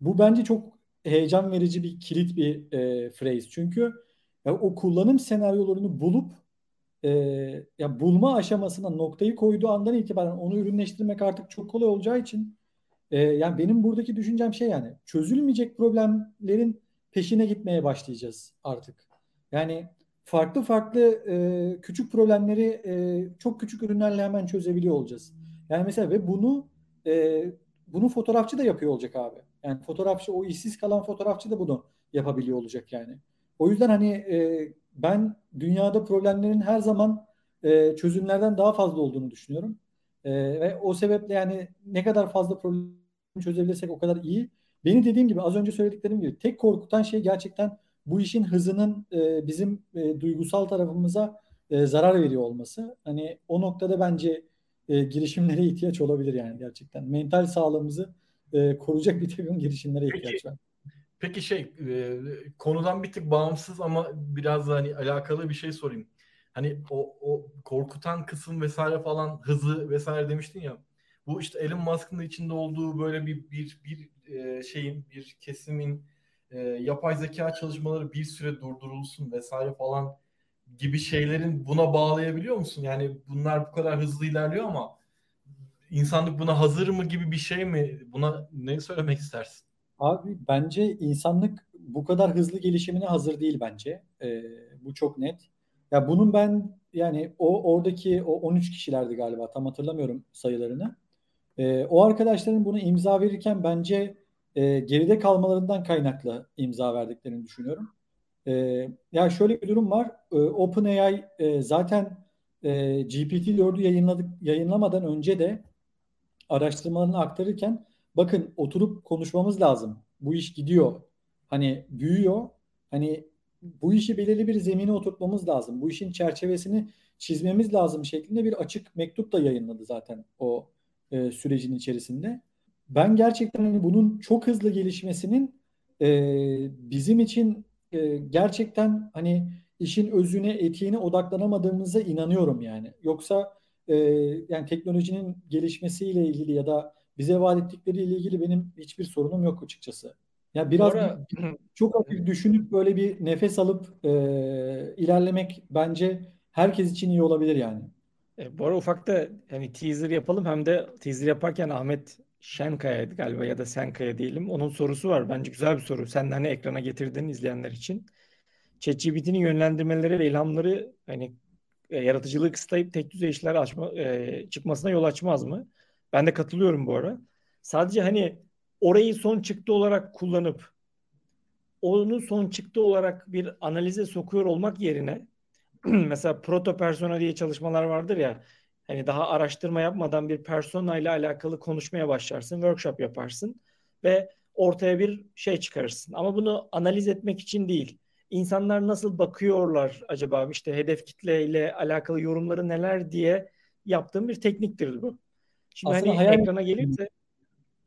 bu bence çok heyecan verici bir kilit bir e, phrase. Çünkü ya, o kullanım senaryolarını bulup e, ya bulma aşamasına noktayı koyduğu andan itibaren onu ürünleştirmek artık çok kolay olacağı için e, yani benim buradaki düşüncem şey yani çözülmeyecek problemlerin peşine gitmeye başlayacağız artık. Yani farklı farklı e, küçük problemleri e, çok küçük ürünlerle hemen çözebiliyor olacağız. Yani mesela ve bunu e, bunu fotoğrafçı da yapıyor olacak abi. Yani fotoğrafçı o işsiz kalan fotoğrafçı da bunu yapabiliyor olacak yani. O yüzden hani e, ben dünyada problemlerin her zaman e, çözümlerden daha fazla olduğunu düşünüyorum. E, ve o sebeple yani ne kadar fazla problem çözebilirsek o kadar iyi. Beni dediğim gibi az önce söylediklerim gibi tek korkutan şey gerçekten bu işin hızının e, bizim e, duygusal tarafımıza e, zarar veriyor olması. Hani o noktada bence e, girişimlere ihtiyaç olabilir yani gerçekten. Mental sağlığımızı e, koruyacak bir takım girişimlere Peki, ihtiyaç var. Peki şey e, konudan bir tık bağımsız ama biraz da hani alakalı bir şey sorayım. Hani o, o korkutan kısım vesaire falan hızı vesaire demiştin ya. Bu işte Elon Musk'ın da içinde olduğu böyle bir bir bir e, şeyin bir kesimin e, yapay zeka çalışmaları bir süre durdurulsun vesaire falan gibi şeylerin buna bağlayabiliyor musun? Yani bunlar bu kadar hızlı ilerliyor ama insanlık buna hazır mı gibi bir şey mi? Buna ne söylemek istersin? Abi bence insanlık bu kadar hızlı gelişimine hazır değil bence. Ee, bu çok net. Ya bunun ben yani o oradaki o 13 kişilerdi galiba tam hatırlamıyorum sayılarını. Ee, o arkadaşların bunu imza verirken bence e, geride kalmalarından kaynaklı imza verdiklerini düşünüyorum. E, ya şöyle bir durum var. E, OpenAI e, zaten e, GPT-4'ü yayınladık yayınlamadan önce de araştırmalarını aktarırken bakın oturup konuşmamız lazım. Bu iş gidiyor. Hani büyüyor. Hani bu işi belirli bir zemine oturtmamız lazım. Bu işin çerçevesini çizmemiz lazım şeklinde bir açık mektup da yayınladı zaten o e, sürecin içerisinde. Ben gerçekten hani bunun çok hızlı gelişmesinin e, bizim için e, gerçekten hani işin özüne, etiğine odaklanamadığımıza inanıyorum yani. Yoksa e, yani teknolojinin gelişmesiyle ilgili ya da bize vaat ettikleriyle ilgili benim hiçbir sorunum yok açıkçası. Ya biraz Sonra... bir, çok hafif düşünüp böyle bir nefes alıp e, ilerlemek bence herkes için iyi olabilir yani. E, bu ara ufakta hani teaser yapalım hem de teaser yaparken Ahmet Şenkaya'ydı galiba ya da Senkaya diyelim. Onun sorusu var. Bence güzel bir soru. Sen de hani ekrana getirdin izleyenler için. ChatGPT'nin yönlendirmeleri ve ilhamları hani e, yaratıcılığı kısıtlayıp tek düzey işler açma, e, çıkmasına yol açmaz mı? Ben de katılıyorum bu ara. Sadece hani orayı son çıktı olarak kullanıp onu son çıktı olarak bir analize sokuyor olmak yerine mesela proto persona diye çalışmalar vardır ya hani daha araştırma yapmadan bir persona ile alakalı konuşmaya başlarsın, workshop yaparsın ve ortaya bir şey çıkarırsın. Ama bunu analiz etmek için değil. İnsanlar nasıl bakıyorlar acaba işte hedef kitle ile alakalı yorumları neler diye yaptığım bir tekniktir bu. Şimdi Aslında hani hayal... ekrana gelirse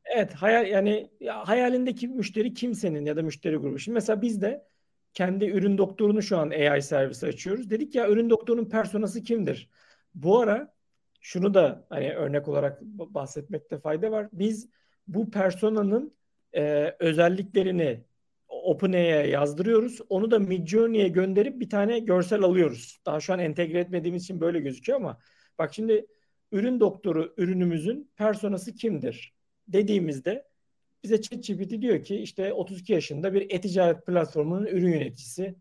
evet hayal yani ya hayalindeki müşteri kimsenin ya da müşteri grubu. Şimdi mesela biz de kendi ürün doktorunu şu an AI servisi açıyoruz. Dedik ya ürün doktorunun personası kimdir? Bu ara şunu da hani örnek olarak bahsetmekte fayda var. Biz bu personanın e, özelliklerini OpenAI'ye yazdırıyoruz. Onu da Midjourney'e gönderip bir tane görsel alıyoruz. Daha şu an entegre etmediğimiz için böyle gözüküyor ama bak şimdi ürün doktoru ürünümüzün personası kimdir dediğimizde bize ChatGPT diyor ki işte 32 yaşında bir e-ticaret platformunun ürün yöneticisi.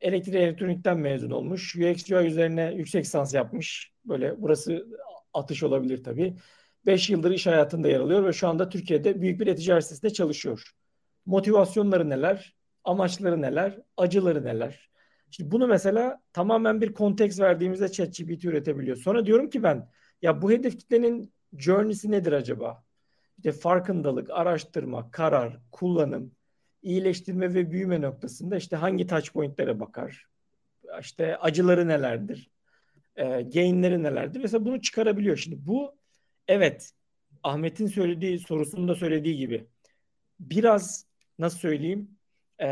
Elektrik elektronikten mezun olmuş. UX UI üzerine yüksek lisans yapmış. Böyle burası atış olabilir tabii. 5 yıldır iş hayatında yer alıyor ve şu anda Türkiye'de büyük bir e-ticaret sitesinde çalışıyor. Motivasyonları neler? Amaçları neler? Acıları neler? Şimdi bunu mesela tamamen bir konteks verdiğimizde ChatGPT üretebiliyor. Sonra diyorum ki ben ya bu hedef kitlenin journey'si nedir acaba? İşte farkındalık, araştırma, karar, kullanım, iyileştirme ve büyüme noktasında işte hangi touch point'lere bakar? İşte acıları nelerdir? E, gain'leri nelerdir? Mesela bunu çıkarabiliyor. Şimdi bu evet Ahmet'in söylediği sorusunda söylediği gibi biraz nasıl söyleyeyim e,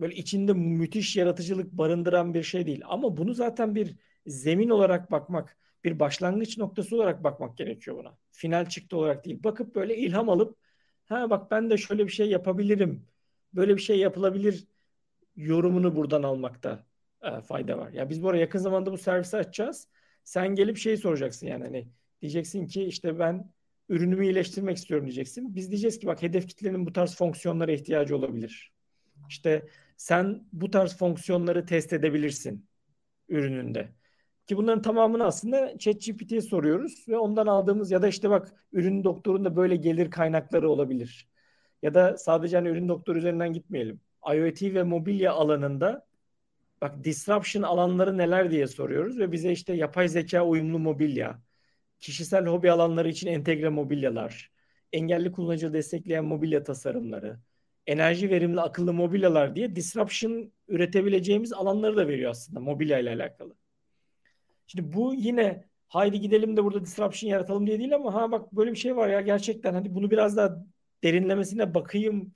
böyle içinde müthiş yaratıcılık barındıran bir şey değil. Ama bunu zaten bir zemin olarak bakmak, bir başlangıç noktası olarak bakmak gerekiyor buna. Final çıktı olarak değil. Bakıp böyle ilham alıp ha bak ben de şöyle bir şey yapabilirim. Böyle bir şey yapılabilir yorumunu buradan almakta e, fayda var. Ya biz bu arada yakın zamanda bu servisi açacağız. Sen gelip şeyi soracaksın yani hani diyeceksin ki işte ben ürünümü iyileştirmek istiyorum diyeceksin. Biz diyeceğiz ki bak hedef kitlenin bu tarz fonksiyonlara ihtiyacı olabilir. İşte sen bu tarz fonksiyonları test edebilirsin ürününde. Ki bunların tamamını aslında ChatGPT'ye soruyoruz ve ondan aldığımız ya da işte bak ürün doktorunda böyle gelir kaynakları olabilir. Ya da sadece hani ürün doktoru üzerinden gitmeyelim. IoT ve mobilya alanında bak disruption alanları neler diye soruyoruz ve bize işte yapay zeka uyumlu mobilya, kişisel hobi alanları için entegre mobilyalar, engelli kullanıcı destekleyen mobilya tasarımları, enerji verimli akıllı mobilyalar diye disruption üretebileceğimiz alanları da veriyor aslında mobilya ile alakalı. Şimdi bu yine haydi gidelim de burada disruption yaratalım diye değil ama ha bak böyle bir şey var ya gerçekten hani bunu biraz daha derinlemesine bakayım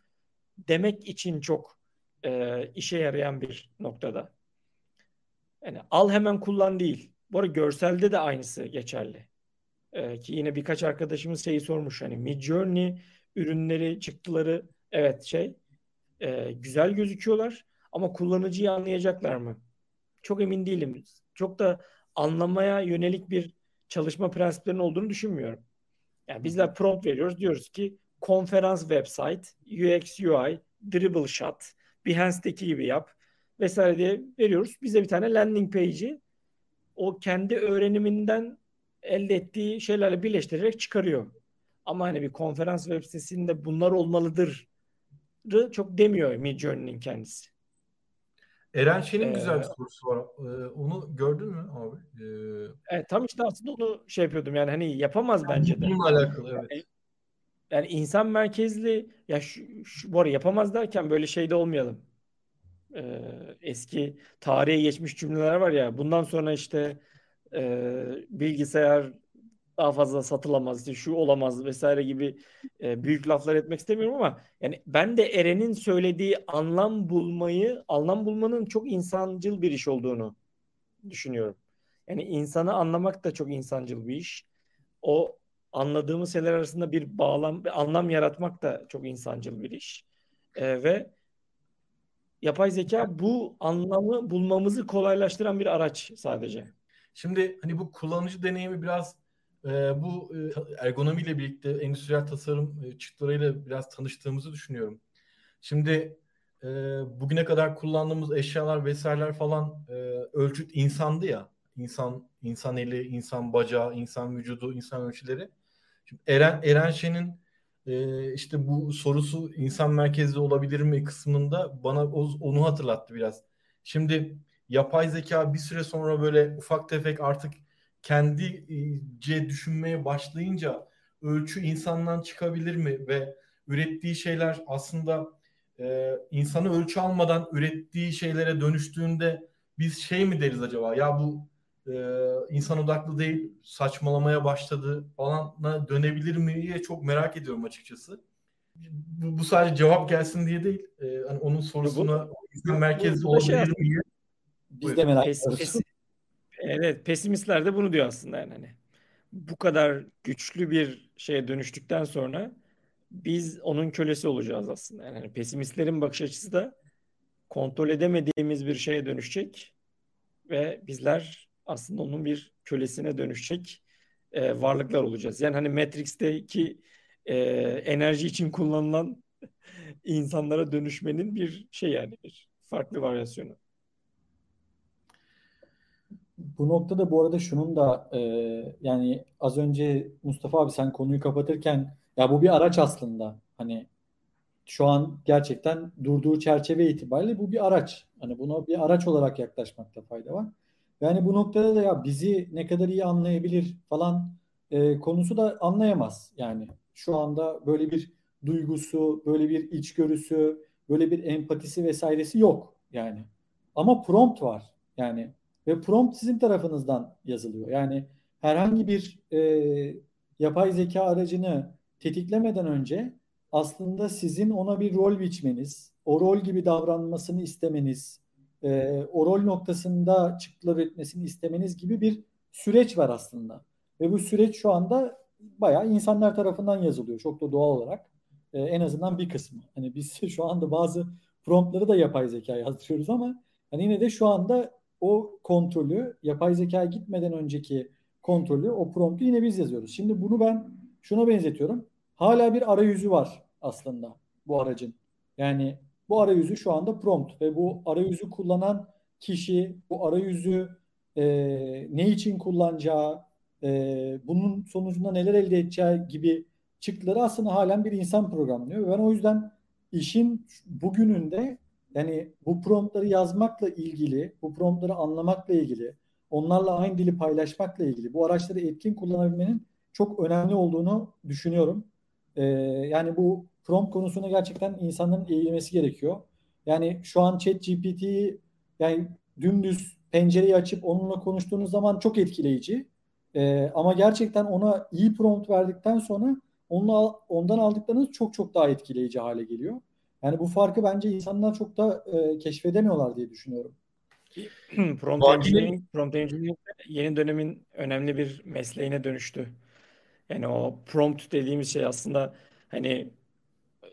demek için çok e, işe yarayan bir noktada. Yani al hemen kullan değil. Bu arada görselde de aynısı geçerli. E, ki yine birkaç arkadaşımız şeyi sormuş hani Midjourney ürünleri çıktıları evet şey e, güzel gözüküyorlar ama kullanıcıyı anlayacaklar mı? Çok emin değilim. Çok da anlamaya yönelik bir çalışma prensiplerinin olduğunu düşünmüyorum. Yani bizler prompt veriyoruz. Diyoruz ki konferans website, UX UI, dribble shot, Behance'deki gibi yap vesaire diye veriyoruz. Bize bir tane landing page'i o kendi öğreniminden elde ettiği şeylerle birleştirerek çıkarıyor. Ama hani bir konferans web sitesinde bunlar olmalıdır çok demiyor Midjourney'nin kendisi. Eren Şen'in ee, güzel bir sorusu var. Ee, onu gördün mü abi? Ee, evet tam işte aslında onu şey yapıyordum yani hani yapamaz yani bence de. Bununla alakalı evet. Yani, yani insan merkezli ya şu, şu bu arada yapamaz derken böyle şeyde olmayalım. Ee, eski tarihe geçmiş cümleler var ya bundan sonra işte e, bilgisayar daha fazla satılamaz, işte şu olamaz vesaire gibi e, büyük laflar etmek istemiyorum ama yani ben de Eren'in söylediği anlam bulmayı, anlam bulmanın çok insancıl bir iş olduğunu düşünüyorum. Yani insanı anlamak da çok insancıl bir iş. O anladığımız şeyler arasında bir bağlam, bir anlam yaratmak da çok insancıl bir iş. E, ve yapay zeka bu anlamı bulmamızı kolaylaştıran bir araç sadece. Şimdi hani bu kullanıcı deneyimi biraz e, bu e, ergonomiyle birlikte endüstriyel tasarım e, çıktılarıyla biraz tanıştığımızı düşünüyorum. Şimdi e, bugüne kadar kullandığımız eşyalar vesaireler falan e, ölçüt insandı ya. İnsan, insan eli, insan bacağı, insan vücudu, insan ölçüleri. Şimdi Eren, Eren Şen'in e, işte bu sorusu insan merkezli olabilir mi kısmında bana onu hatırlattı biraz. Şimdi yapay zeka bir süre sonra böyle ufak tefek artık kendice düşünmeye başlayınca ölçü insandan çıkabilir mi ve ürettiği şeyler aslında e, insanı ölçü almadan ürettiği şeylere dönüştüğünde biz şey mi deriz acaba ya bu e, insan odaklı değil saçmalamaya başladı falana dönebilir mi diye çok merak ediyorum açıkçası. Bu, bu sadece cevap gelsin diye değil. E, hani onun sorusuna bu, insan merkezli olabilir şey mi Biz de merak ediyoruz. Evet, pesimistler de bunu diyor aslında yani hani. Bu kadar güçlü bir şeye dönüştükten sonra biz onun kölesi olacağız aslında. Yani hani pesimistlerin bakış açısı da kontrol edemediğimiz bir şeye dönüşecek ve bizler aslında onun bir kölesine dönüşecek e, varlıklar olacağız. Yani hani Matrix'teki e, enerji için kullanılan insanlara dönüşmenin bir şey yani bir farklı varyasyonu. Bu noktada bu arada şunun da e, yani az önce Mustafa abi sen konuyu kapatırken ya bu bir araç aslında. Hani şu an gerçekten durduğu çerçeve itibariyle bu bir araç. Hani buna bir araç olarak yaklaşmakta fayda var. Yani bu noktada da ya bizi ne kadar iyi anlayabilir falan e, konusu da anlayamaz. Yani şu anda böyle bir duygusu, böyle bir içgörüsü, böyle bir empatisi vesairesi yok yani. Ama prompt var. Yani ve prompt sizin tarafınızdan yazılıyor. Yani herhangi bir e, yapay zeka aracını tetiklemeden önce aslında sizin ona bir rol biçmeniz, o rol gibi davranmasını istemeniz, e, o rol noktasında çıktılar üretmesini istemeniz gibi bir süreç var aslında. Ve bu süreç şu anda bayağı insanlar tarafından yazılıyor çok da doğal olarak. e, en azından bir kısmı. Hani biz şu anda bazı promptları da yapay zeka yazdırıyoruz ama hani yine de şu anda o kontrolü yapay zeka gitmeden önceki kontrolü o promptu yine biz yazıyoruz. Şimdi bunu ben şuna benzetiyorum. Hala bir arayüzü var aslında bu aracın. Yani bu arayüzü şu anda prompt ve bu arayüzü kullanan kişi bu arayüzü e, ne için kullanacağı, e, bunun sonucunda neler elde edeceği gibi çıktıları aslında halen bir insan programlıyor. Ben o yüzden işin bugününde yani bu promptları yazmakla ilgili, bu promptları anlamakla ilgili, onlarla aynı dili paylaşmakla ilgili bu araçları etkin kullanabilmenin çok önemli olduğunu düşünüyorum. Ee, yani bu prompt konusuna gerçekten insanların eğilmesi gerekiyor. Yani şu an chat GPT'yi yani dümdüz pencereyi açıp onunla konuştuğunuz zaman çok etkileyici. Ee, ama gerçekten ona iyi prompt verdikten sonra onunla, ondan aldıklarınız çok çok daha etkileyici hale geliyor. Yani bu farkı bence insanlar çok da e, keşfedemiyorlar diye düşünüyorum. prompt engineering, prompt engineering yeni dönemin önemli bir mesleğine dönüştü. Yani o prompt dediğimiz şey aslında hani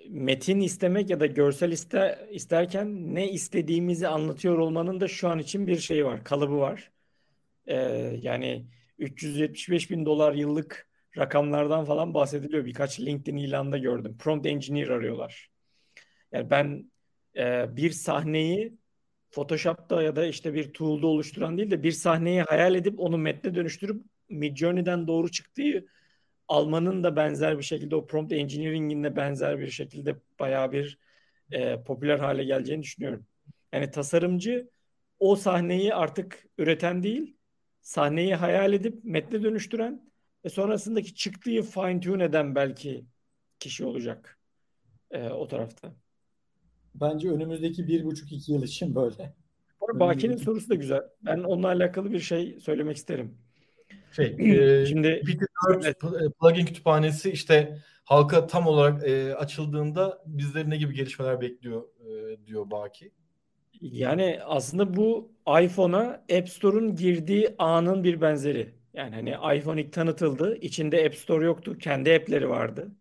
metin istemek ya da görsel iste, isterken ne istediğimizi anlatıyor olmanın da şu an için bir şeyi var, kalıbı var. Ee, yani 375 bin dolar yıllık rakamlardan falan bahsediliyor. Birkaç LinkedIn ilanında gördüm. Prompt engineer arıyorlar. Yani ben e, bir sahneyi Photoshop'ta ya da işte bir tool'da oluşturan değil de bir sahneyi hayal edip onu metne dönüştürüp Midjourney'den doğru çıktığı almanın da benzer bir şekilde o prompt engineering'in de benzer bir şekilde bayağı bir e, popüler hale geleceğini düşünüyorum. Yani tasarımcı o sahneyi artık üreten değil, sahneyi hayal edip metne dönüştüren ve sonrasındaki çıktığı fine tune eden belki kişi olacak e, o tarafta. Bence önümüzdeki bir buçuk iki yıl için böyle. Baki'nin sorusu da güzel. Ben onunla alakalı bir şey söylemek isterim. Şey, e, Şimdi evet. plugin kütüphanesi işte halka tam olarak e, açıldığında bizleri ne gibi gelişmeler bekliyor e, diyor Baki. Yani aslında bu iPhone'a App Store'un girdiği anın bir benzeri. Yani hani iPhone ilk tanıtıldı. içinde App Store yoktu. Kendi app'leri vardı.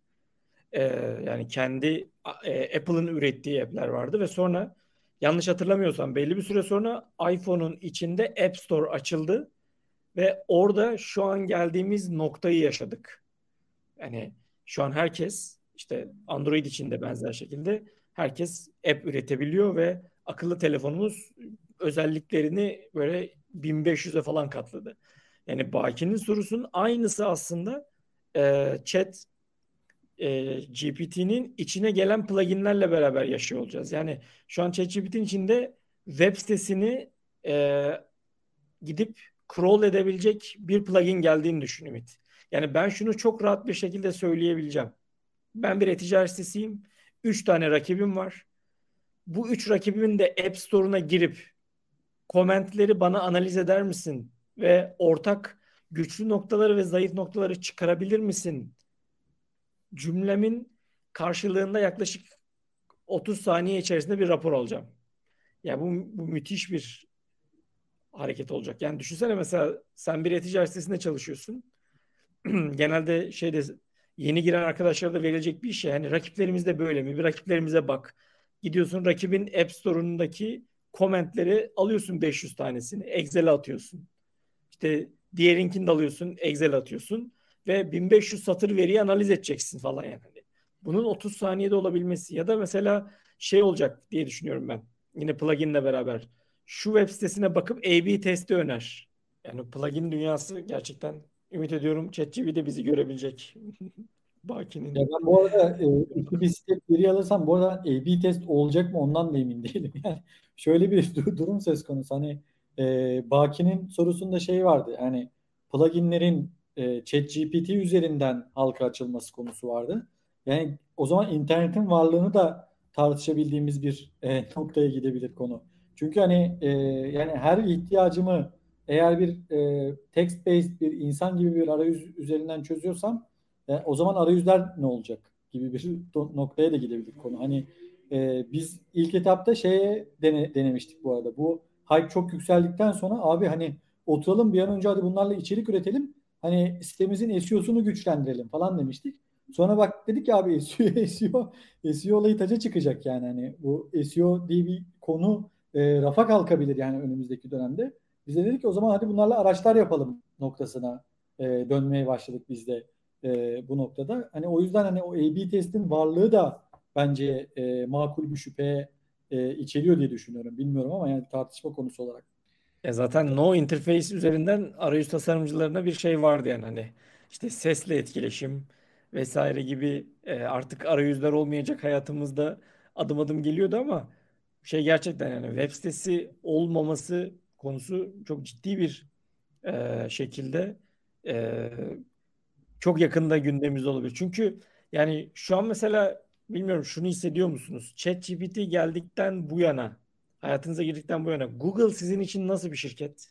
Ee, yani kendi e, Apple'ın ürettiği app'ler vardı ve sonra yanlış hatırlamıyorsam belli bir süre sonra iPhone'un içinde App Store açıldı ve orada şu an geldiğimiz noktayı yaşadık. Yani şu an herkes işte Android için de benzer şekilde herkes app üretebiliyor ve akıllı telefonumuz özelliklerini böyle 1500'e falan katladı. Yani Baki'nin sorusunun aynısı aslında e, chat e, GPT'nin içine gelen pluginlerle beraber yaşıyor olacağız. Yani şu an ChatGPT'nin içinde web sitesini e, gidip crawl edebilecek bir plugin geldiğini düşün Ümit. Yani ben şunu çok rahat bir şekilde söyleyebileceğim. Ben bir e-ticaret sitesiyim. Üç tane rakibim var. Bu üç rakibimin de App Store'una girip komentleri bana analiz eder misin? Ve ortak güçlü noktaları ve zayıf noktaları çıkarabilir misin? Cümlemin karşılığında yaklaşık 30 saniye içerisinde bir rapor alacağım. Ya yani bu, bu müthiş bir hareket olacak. Yani düşünsene mesela sen bir e-ticaret sitesinde çalışıyorsun. Genelde şeyde yeni giren arkadaşlara da verilecek bir şey. Yani rakiplerimiz de böyle mi? Bir rakiplerimize bak. Gidiyorsun rakibin App Store'undaki komentleri alıyorsun 500 tanesini. Excel'e atıyorsun. İşte diğerinkini de alıyorsun. Excel'e atıyorsun. Ve 1500 satır veriyi analiz edeceksin falan yani. Bunun 30 saniyede olabilmesi ya da mesela şey olacak diye düşünüyorum ben. Yine pluginle beraber şu web sitesine bakıp A-B testi öner. Yani plugin dünyası gerçekten ümit ediyorum ChatGPT bizi görebilecek. Baki'nin. Ya ben bu arada e, iki step geri alırsam bu arada A-B test olacak mı ondan da emin değilim. Yani şöyle bir durum söz konusu. Hani e, Baki'nin sorusunda şey vardı. Yani pluginlerin e, ChatGPT üzerinden halka açılması konusu vardı. Yani o zaman internetin varlığını da tartışabildiğimiz bir e, noktaya gidebilir konu. Çünkü hani e, yani her ihtiyacımı eğer bir e, text based bir insan gibi bir arayüz üzerinden çözüyorsam e, o zaman arayüzler ne olacak gibi bir noktaya da gidebilir konu. Hani e, biz ilk etapta şeye dene, denemiştik bu arada. Bu hype çok yükseldikten sonra abi hani oturalım bir an önce hadi bunlarla içerik üretelim. Hani sitemizin SEO'sunu güçlendirelim falan demiştik. Sonra bak dedik ki abi SEO, SEO, SEO olayı taca çıkacak yani. Hani bu SEO diye bir konu e, rafa kalkabilir yani önümüzdeki dönemde. Biz de dedik ki o zaman hadi bunlarla araçlar yapalım noktasına e, dönmeye başladık biz de e, bu noktada. Hani o yüzden hani o A-B testin varlığı da bence e, makul bir şüphe e, içeriyor diye düşünüyorum. Bilmiyorum ama yani tartışma konusu olarak. Ya zaten no interface üzerinden arayüz tasarımcılarına bir şey vardı yani hani işte sesle etkileşim vesaire gibi e, artık arayüzler olmayacak hayatımızda adım adım geliyordu ama şey gerçekten yani web sitesi olmaması konusu çok ciddi bir e, şekilde e, çok yakında gündemimizde olabilir. Çünkü yani şu an mesela bilmiyorum şunu hissediyor musunuz? ChatGPT geldikten bu yana hayatınıza girdikten bu yana Google sizin için nasıl bir şirket?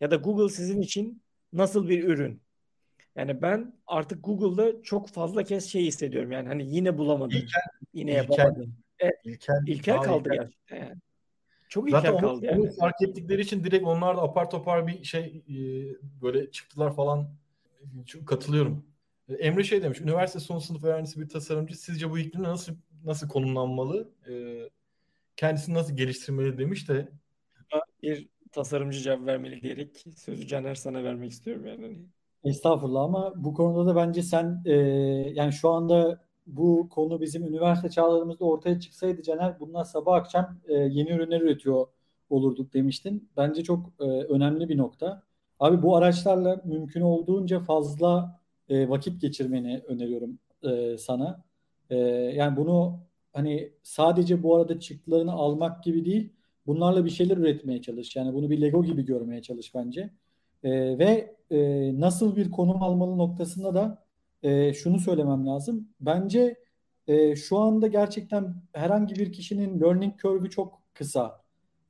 Ya da Google sizin için nasıl bir ürün? Yani ben artık Google'da çok fazla kez şey hissediyorum. Yani hani yine bulamadım. İlkel, yine İlkel. yapamadım. Evet, İlkel, ilkel daha kaldı ilkel. gerçekten yani. Çok Zaten ilkel onu, kaldı yani. onu fark ettikleri için direkt onlar da apar topar bir şey e, böyle çıktılar falan. Çok katılıyorum. E, Emre şey demiş, üniversite son sınıf öğrencisi bir tasarımcı sizce bu iklimde nasıl nasıl konumlanmalı? E, kendisini nasıl geliştirmeli demiş de Bir tasarımcı cevap vermeli diyerek sözü Caner sana vermek istiyorum yani. Estağfurullah ama bu konuda da bence sen e, yani şu anda bu konu bizim üniversite çağlarımızda ortaya çıksaydı Caner bunlar sabah akşam e, yeni ürünler üretiyor olurduk demiştin. Bence çok e, önemli bir nokta. Abi bu araçlarla mümkün olduğunca fazla e, vakit geçirmeni öneriyorum e, sana. E, yani bunu hani sadece bu arada çıktılarını almak gibi değil, bunlarla bir şeyler üretmeye çalış. Yani bunu bir Lego gibi görmeye çalış bence. E, ve e, nasıl bir konum almalı noktasında da e, şunu söylemem lazım. Bence e, şu anda gerçekten herhangi bir kişinin learning curve'ü çok kısa.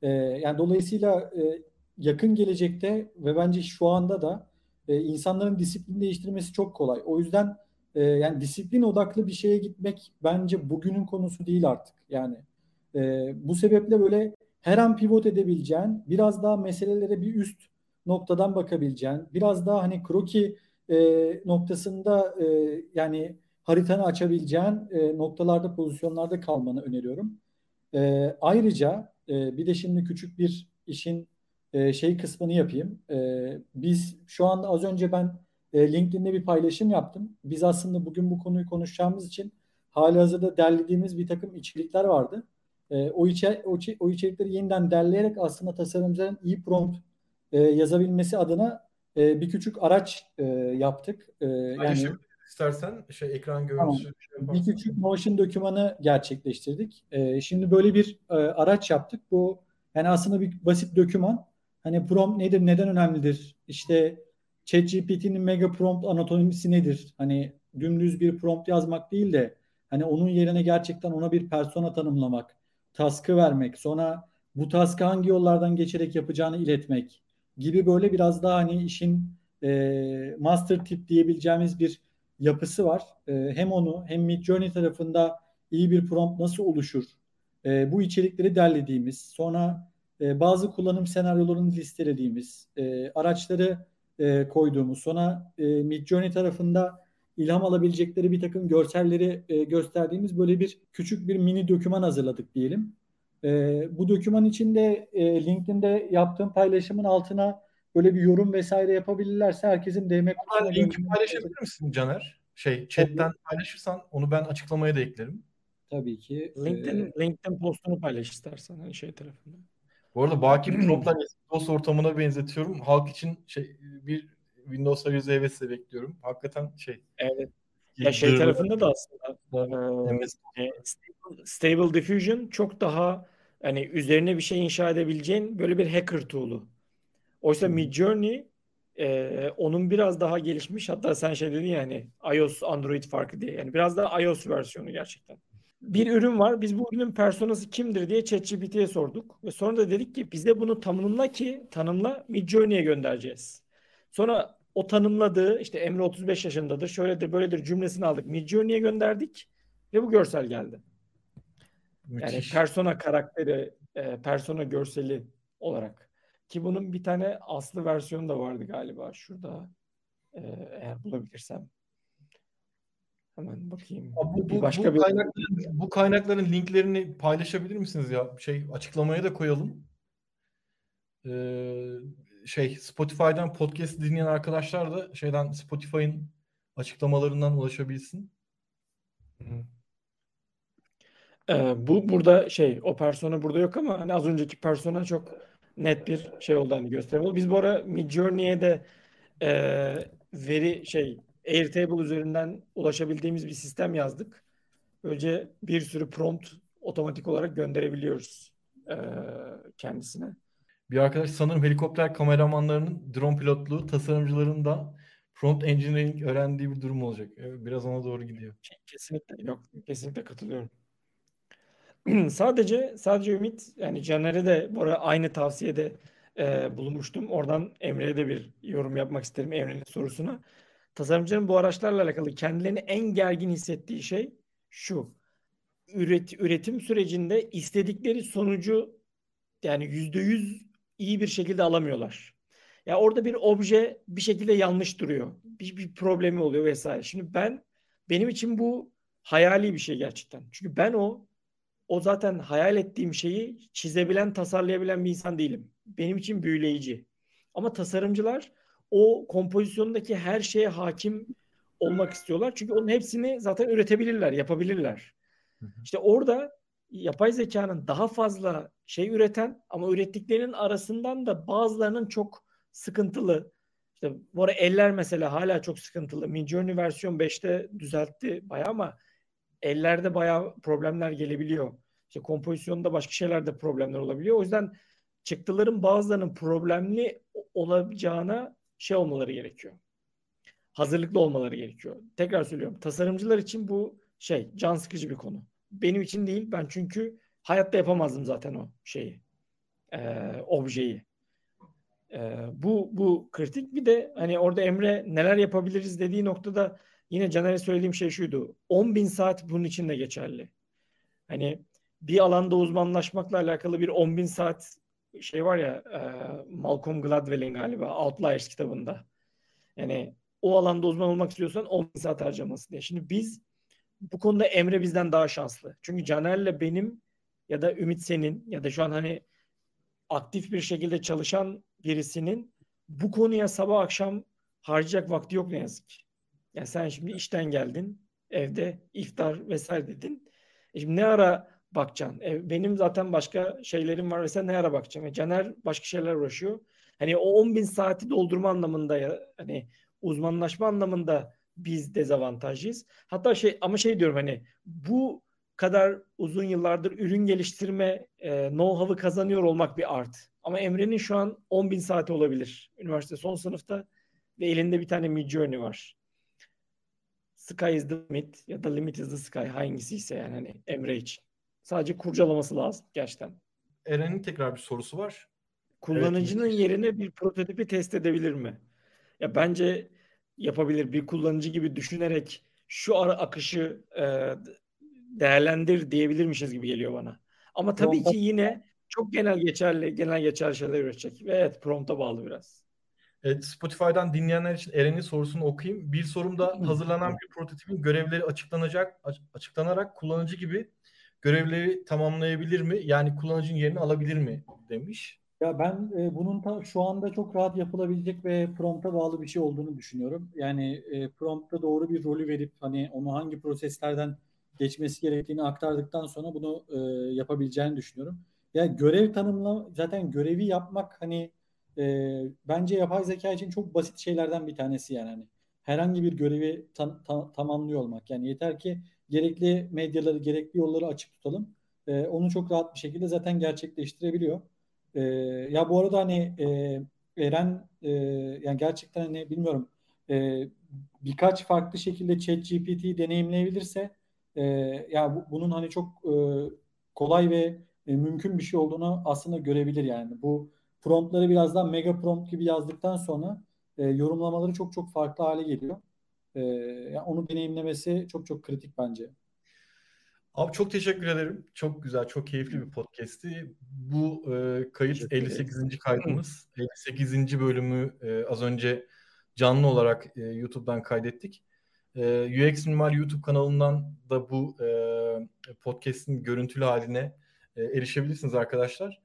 E, yani dolayısıyla e, yakın gelecekte ve bence şu anda da e, insanların disiplin değiştirmesi çok kolay. O yüzden e, yani disiplin odaklı bir şeye gitmek bence bugünün konusu değil artık. Yani e, bu sebeple böyle her an pivot edebileceğin, biraz daha meselelere bir üst noktadan bakabileceğin, biraz daha hani kroki e, noktasında e, yani haritanı açabileceğin e, noktalarda, pozisyonlarda kalmanı öneriyorum. E, ayrıca e, bir de şimdi küçük bir işin e, şey kısmını yapayım. E, biz şu anda az önce ben e, LinkedIn'de bir paylaşım yaptım. Biz aslında bugün bu konuyu konuşacağımız için hali hazırda derlediğimiz bir takım içerikler vardı. E, o, içer, o, o içerikleri yeniden derleyerek aslında tasarımcıların iyi prompt e, yazabilmesi adına e, bir küçük araç e, yaptık. E, yani Paylaşabiliriz istersen şey ekran görüntüsü şey bir küçük motion dokümanı gerçekleştirdik. E, şimdi böyle bir e, araç yaptık. Bu yani aslında bir basit doküman. Hani prompt nedir, neden önemlidir? İşte ChatGPT'nin mega prompt anatomisi nedir? Hani dümdüz bir prompt yazmak değil de hani onun yerine gerçekten ona bir persona tanımlamak, task'ı vermek, sonra bu task'ı hangi yollardan geçerek yapacağını iletmek gibi böyle biraz daha hani işin e, master tip diyebileceğimiz bir yapısı var. E, hem onu hem Midjourney tarafında iyi bir prompt nasıl oluşur? E, bu içerikleri derlediğimiz, sonra e, bazı kullanım senaryolarını listelediğimiz, e, araçları e, koyduğumuz, sonra e, Midjourney tarafında ilham alabilecekleri bir takım görselleri e, gösterdiğimiz böyle bir küçük bir mini doküman hazırladık diyelim. E, bu doküman içinde e, LinkedIn'de yaptığım paylaşımın altına böyle bir yorum vesaire yapabilirlerse herkesin DM kutusuna linki paylaşabilir misin Caner? Şey chatten paylaşırsan onu ben açıklamaya da eklerim. Tabii ki. LinkedIn, e, LinkedIn postunu paylaş istersen hani şey tarafında. Bu arada Baki Prompt'tan Windows ortamına benzetiyorum. Halk için şey bir Windows arayüzü hevesle bekliyorum. Hakikaten şey. Evet. Ya şey Dır- tarafında da aslında e, e, stable, stable diffusion çok daha hani üzerine bir şey inşa edebileceğin böyle bir hacker tool'u. Oysa Hı. Midjourney e, onun biraz daha gelişmiş hatta sen şey dedin ya hani iOS Android farkı diye yani biraz daha iOS versiyonu gerçekten. Bir ürün var. Biz bu ürünün personası kimdir diye ChatGPT'ye sorduk ve sonra da dedik ki bize bunu tanımla ki tanımla Midjourney'e göndereceğiz. Sonra o tanımladığı işte Emre 35 yaşındadır, şöyledir, böyledir cümlesini aldık. Midjourney'e gönderdik ve bu görsel geldi. Yani müthiş. persona karakteri, e, persona görseli olarak. Ki bunun bir tane aslı versiyonu da vardı galiba şurada. E, eğer bulabilirsem. Hemen bakayım. Bu, bu, başka bu, bir... kaynakların, bu kaynakların linklerini paylaşabilir misiniz ya? Şey açıklamaya da koyalım. Ee, şey Spotify'dan podcast dinleyen arkadaşlar da şeyden Spotify'ın açıklamalarından ulaşabilsin. Ee, bu burada şey o persona burada yok ama hani az önceki persona çok net bir şey olduğunu hani gösteriyor. Biz bu ara Midjourney'e de e, veri şey Airtable üzerinden ulaşabildiğimiz bir sistem yazdık. Önce bir sürü prompt otomatik olarak gönderebiliyoruz e, kendisine. Bir arkadaş sanırım helikopter kameramanlarının drone pilotluğu tasarımcıların da prompt engineering öğrendiği bir durum olacak. Biraz ona doğru gidiyor. Kesinlikle yok. Kesinlikle katılıyorum. sadece sadece Ümit yani Caner'e de bu arada aynı tavsiyede e, bulunmuştum. Oradan Emre'ye de bir yorum yapmak isterim Emre'nin sorusuna. Tasarımcının bu araçlarla alakalı kendilerini en gergin hissettiği şey şu. Üret, üretim sürecinde istedikleri sonucu yani yüzde yüz iyi bir şekilde alamıyorlar. Ya orada bir obje bir şekilde yanlış duruyor. Bir, bir problemi oluyor vesaire. Şimdi ben benim için bu hayali bir şey gerçekten. Çünkü ben o o zaten hayal ettiğim şeyi çizebilen, tasarlayabilen bir insan değilim. Benim için büyüleyici. Ama tasarımcılar o kompozisyondaki her şeye hakim olmak istiyorlar. Çünkü onun hepsini zaten üretebilirler, yapabilirler. İşte orada yapay zekanın daha fazla şey üreten ama ürettiklerinin arasından da bazılarının çok sıkıntılı. İşte bu arada eller mesela hala çok sıkıntılı. Midjourney versiyon 5'te düzeltti bayağı ama ellerde bayağı problemler gelebiliyor. İşte kompozisyonda başka şeylerde problemler olabiliyor. O yüzden çıktıların bazılarının problemli olacağına şey olmaları gerekiyor. Hazırlıklı olmaları gerekiyor. Tekrar söylüyorum. Tasarımcılar için bu şey can sıkıcı bir konu. Benim için değil. Ben çünkü hayatta yapamazdım zaten o şeyi. E, objeyi. E, bu bu kritik. Bir de hani orada Emre neler yapabiliriz dediği noktada yine Caner'e söylediğim şey şuydu. 10 bin saat bunun için de geçerli. Hani bir alanda uzmanlaşmakla alakalı bir 10 bin saat şey var ya e, Malcolm Gladwell'in galiba Outliers kitabında. Yani o alanda uzman olmak istiyorsan 10 bin saat harcaması diye. Şimdi biz bu konuda Emre bizden daha şanslı. Çünkü Caner'le benim ya da Ümit senin ya da şu an hani aktif bir şekilde çalışan birisinin bu konuya sabah akşam harcayacak vakti yok ne yazık ki. Yani sen şimdi işten geldin, evde iftar vesaire dedin. E şimdi ne ara bakacaksın? E, benim zaten başka şeylerim var ve sen ne ara bakacaksın? E, Caner başka şeyler uğraşıyor. Hani o 10 bin saati doldurma anlamında ya hani uzmanlaşma anlamında biz dezavantajlıyız. Hatta şey ama şey diyorum hani bu kadar uzun yıllardır ürün geliştirme e, know-how'ı kazanıyor olmak bir art. Ama Emre'nin şu an 10 bin saati olabilir. Üniversite son sınıfta ve elinde bir tane Midjourney var. Sky is the limit ya da limit is the sky hangisi ise yani hani Emre için. Sadece kurcalaması lazım gerçekten. Eren'in tekrar bir sorusu var. Kullanıcının evet. yerine bir prototipi test edebilir mi? Ya bence yapabilir. Bir kullanıcı gibi düşünerek şu ara akışı e, değerlendir diyebilirmişiz gibi geliyor bana. Ama tabii ki yine çok genel geçerli, genel geçerli şeyler üretecek. Ve evet prompta bağlı biraz. Evet, Spotify'dan dinleyenler için Eren'in sorusunu okuyayım. Bir sorumda hazırlanan bir prototipin görevleri açıklanacak, açıklanarak kullanıcı gibi görevleri tamamlayabilir mi? Yani kullanıcının yerini alabilir mi demiş. Ya ben e, bunun ta, şu anda çok rahat yapılabilecek ve prompta bağlı bir şey olduğunu düşünüyorum. Yani e, prompta doğru bir rolü verip hani onu hangi proseslerden geçmesi gerektiğini aktardıktan sonra bunu e, yapabileceğini düşünüyorum. Ya yani görev tanımla zaten görevi yapmak hani e, bence yapay zeka için çok basit şeylerden bir tanesi yani hani herhangi bir görevi ta, ta, tamamlıyor olmak. Yani yeter ki gerekli medyaları, gerekli yolları açık tutalım. E, onu çok rahat bir şekilde zaten gerçekleştirebiliyor. E, ya bu arada hani e, Eren e, yani gerçekten hani bilmiyorum e, birkaç farklı şekilde ChatGPT'yi deneyimleyebilirse e, ya bu, bunun hani çok e, kolay ve e, mümkün bir şey olduğunu aslında görebilir yani. Bu promptları birazdan mega prompt gibi yazdıktan sonra e, yorumlamaları çok çok farklı hale geliyor. E, yani onu deneyimlemesi çok çok kritik bence. Abi çok teşekkür ederim. Çok güzel, çok keyifli bir podcast'ti. Bu e, kayıt 58. kaydımız. 58. bölümü e, az önce canlı olarak e, YouTube'dan kaydettik. E, UX Minimal YouTube kanalından da bu e, podcast'in görüntülü haline e, erişebilirsiniz arkadaşlar.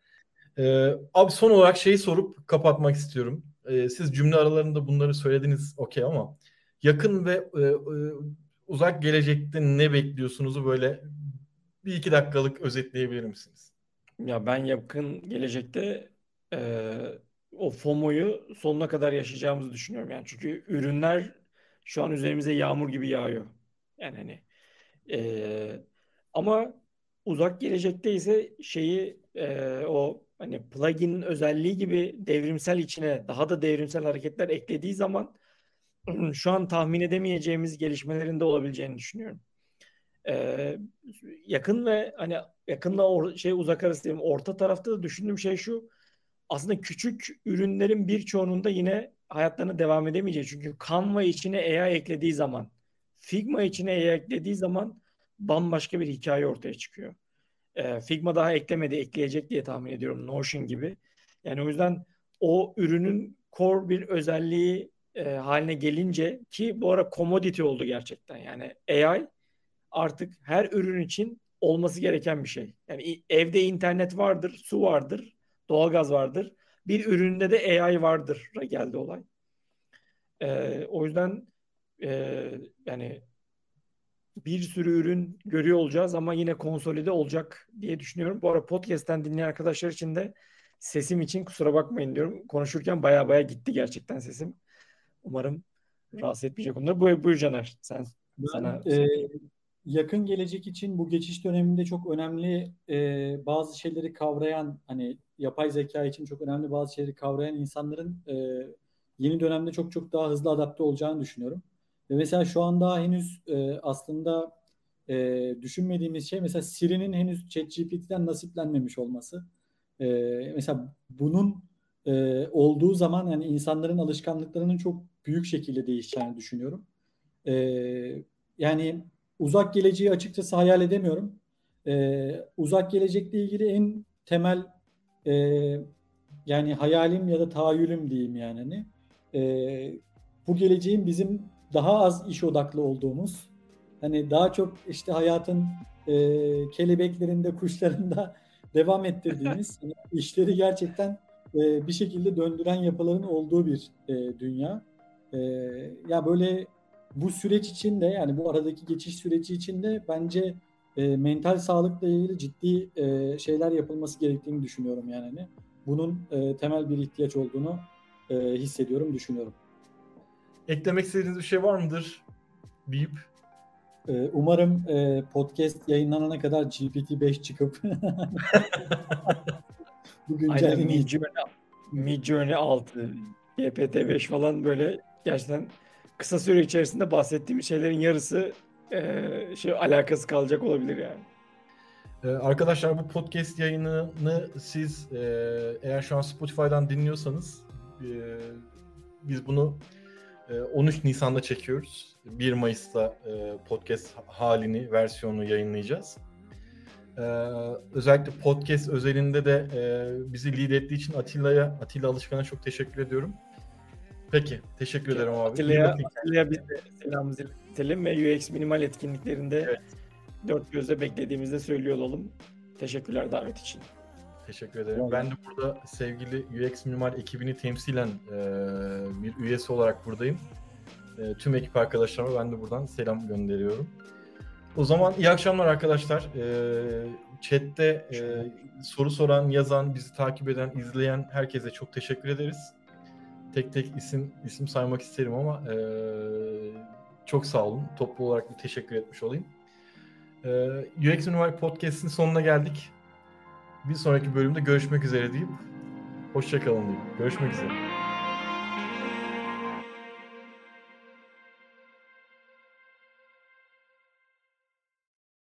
E, abi son olarak şeyi sorup kapatmak istiyorum. E, siz cümle aralarında bunları söylediniz okey ama yakın ve e, e, uzak gelecekte ne bekliyorsunuzu böyle bir iki dakikalık özetleyebilir misiniz? Ya ben yakın gelecekte e, o FOMO'yu sonuna kadar yaşayacağımızı düşünüyorum yani. Çünkü ürünler şu an üzerimize yağmur gibi yağıyor. Yani hani e, ama uzak gelecekte ise şeyi e, o hani plugin özelliği gibi devrimsel içine daha da devrimsel hareketler eklediği zaman şu an tahmin edemeyeceğimiz gelişmelerin de olabileceğini düşünüyorum. Ee, yakın ve hani yakınla or- şey uzak arası diyeyim, orta tarafta da düşündüğüm şey şu aslında küçük ürünlerin birçoğunun da yine hayatlarına devam edemeyeceği. Çünkü Canva içine AI eklediği zaman, Figma içine AI eklediği zaman bambaşka bir hikaye ortaya çıkıyor. Ee, Figma daha eklemedi, ekleyecek diye tahmin ediyorum Notion gibi. Yani o yüzden o ürünün core bir özelliği e, haline gelince ki bu ara commodity oldu gerçekten. Yani AI artık her ürün için olması gereken bir şey. Yani evde internet vardır, su vardır, doğalgaz vardır. Bir üründe de AI vardır geldi olay. Ee, o yüzden e, yani bir sürü ürün görüyor olacağız ama yine konsolide olacak diye düşünüyorum. Bu arada podcast'ten dinleyen arkadaşlar için de sesim için kusura bakmayın diyorum. Konuşurken baya baya gitti gerçekten sesim. Umarım rahatsız etmeyecek onları. Buyur, buyur Caner. Sen, ben, sana... E, yakın gelecek için bu geçiş döneminde çok önemli e, bazı şeyleri kavrayan hani yapay zeka için çok önemli bazı şeyleri kavrayan insanların e, yeni dönemde çok çok daha hızlı adapte olacağını düşünüyorum. Ve mesela şu anda henüz e, aslında e, düşünmediğimiz şey mesela Siri'nin henüz ChatGPT'den nasiplenmemiş olması. E, mesela bunun e, olduğu zaman yani insanların alışkanlıklarının çok büyük şekilde değişeceğini düşünüyorum. E, yani uzak geleceği açıkçası hayal edemiyorum. E, uzak gelecekle ilgili en temel e, yani hayalim ya da tahayyülüm diyeyim yani. Hani, e, bu geleceğin bizim daha az iş odaklı olduğumuz, hani daha çok işte hayatın e, kelebeklerinde, kuşlarında devam ettirdiğimiz hani işleri gerçekten e, bir şekilde döndüren yapıların olduğu bir e, dünya. E, ya böyle bu süreç içinde yani bu aradaki geçiş süreci içinde bence e, mental sağlıkla ilgili ciddi e, şeyler yapılması gerektiğini düşünüyorum yani. Hani bunun e, temel bir ihtiyaç olduğunu e, hissediyorum, düşünüyorum. Eklemek istediğiniz bir şey var mıdır? Deyip. E, umarım e, podcast yayınlanana kadar GPT-5 çıkıp bu güncellemeyi Midjourney 6, GPT-5 falan böyle gerçekten kısa süre içerisinde bahsettiğim şeylerin yarısı e, şey alakası kalacak olabilir yani. Ee, arkadaşlar bu podcast yayınını siz e, eğer şu an Spotify'dan dinliyorsanız e, biz bunu e, 13 Nisan'da çekiyoruz. 1 Mayıs'ta e, podcast halini, versiyonu yayınlayacağız. E, özellikle podcast özelinde de e, bizi lead ettiği için Atilla'ya, Atilla Alışkan'a çok teşekkür ediyorum. Peki, teşekkür ederim abi. Atilla'ya, Atilla'ya biz de selamımızı iletelim ve UX minimal etkinliklerinde evet. dört gözle beklediğimizde söylüyor olalım. Teşekkürler davet için. Teşekkür ederim. Ben de burada sevgili UX Minimal ekibini temsilen e, bir üyesi olarak buradayım. E, tüm ekip arkadaşlarıma ben de buradan selam gönderiyorum. O zaman iyi akşamlar arkadaşlar. E, chat'te e, soru soran, yazan, bizi takip eden, izleyen herkese çok teşekkür ederiz tek tek isim isim saymak isterim ama e, çok sağ olun. Toplu olarak bir teşekkür etmiş olayım. E, UX Univar Podcast'in sonuna geldik. Bir sonraki bölümde görüşmek üzere deyip hoşçakalın diyeyim. Görüşmek üzere.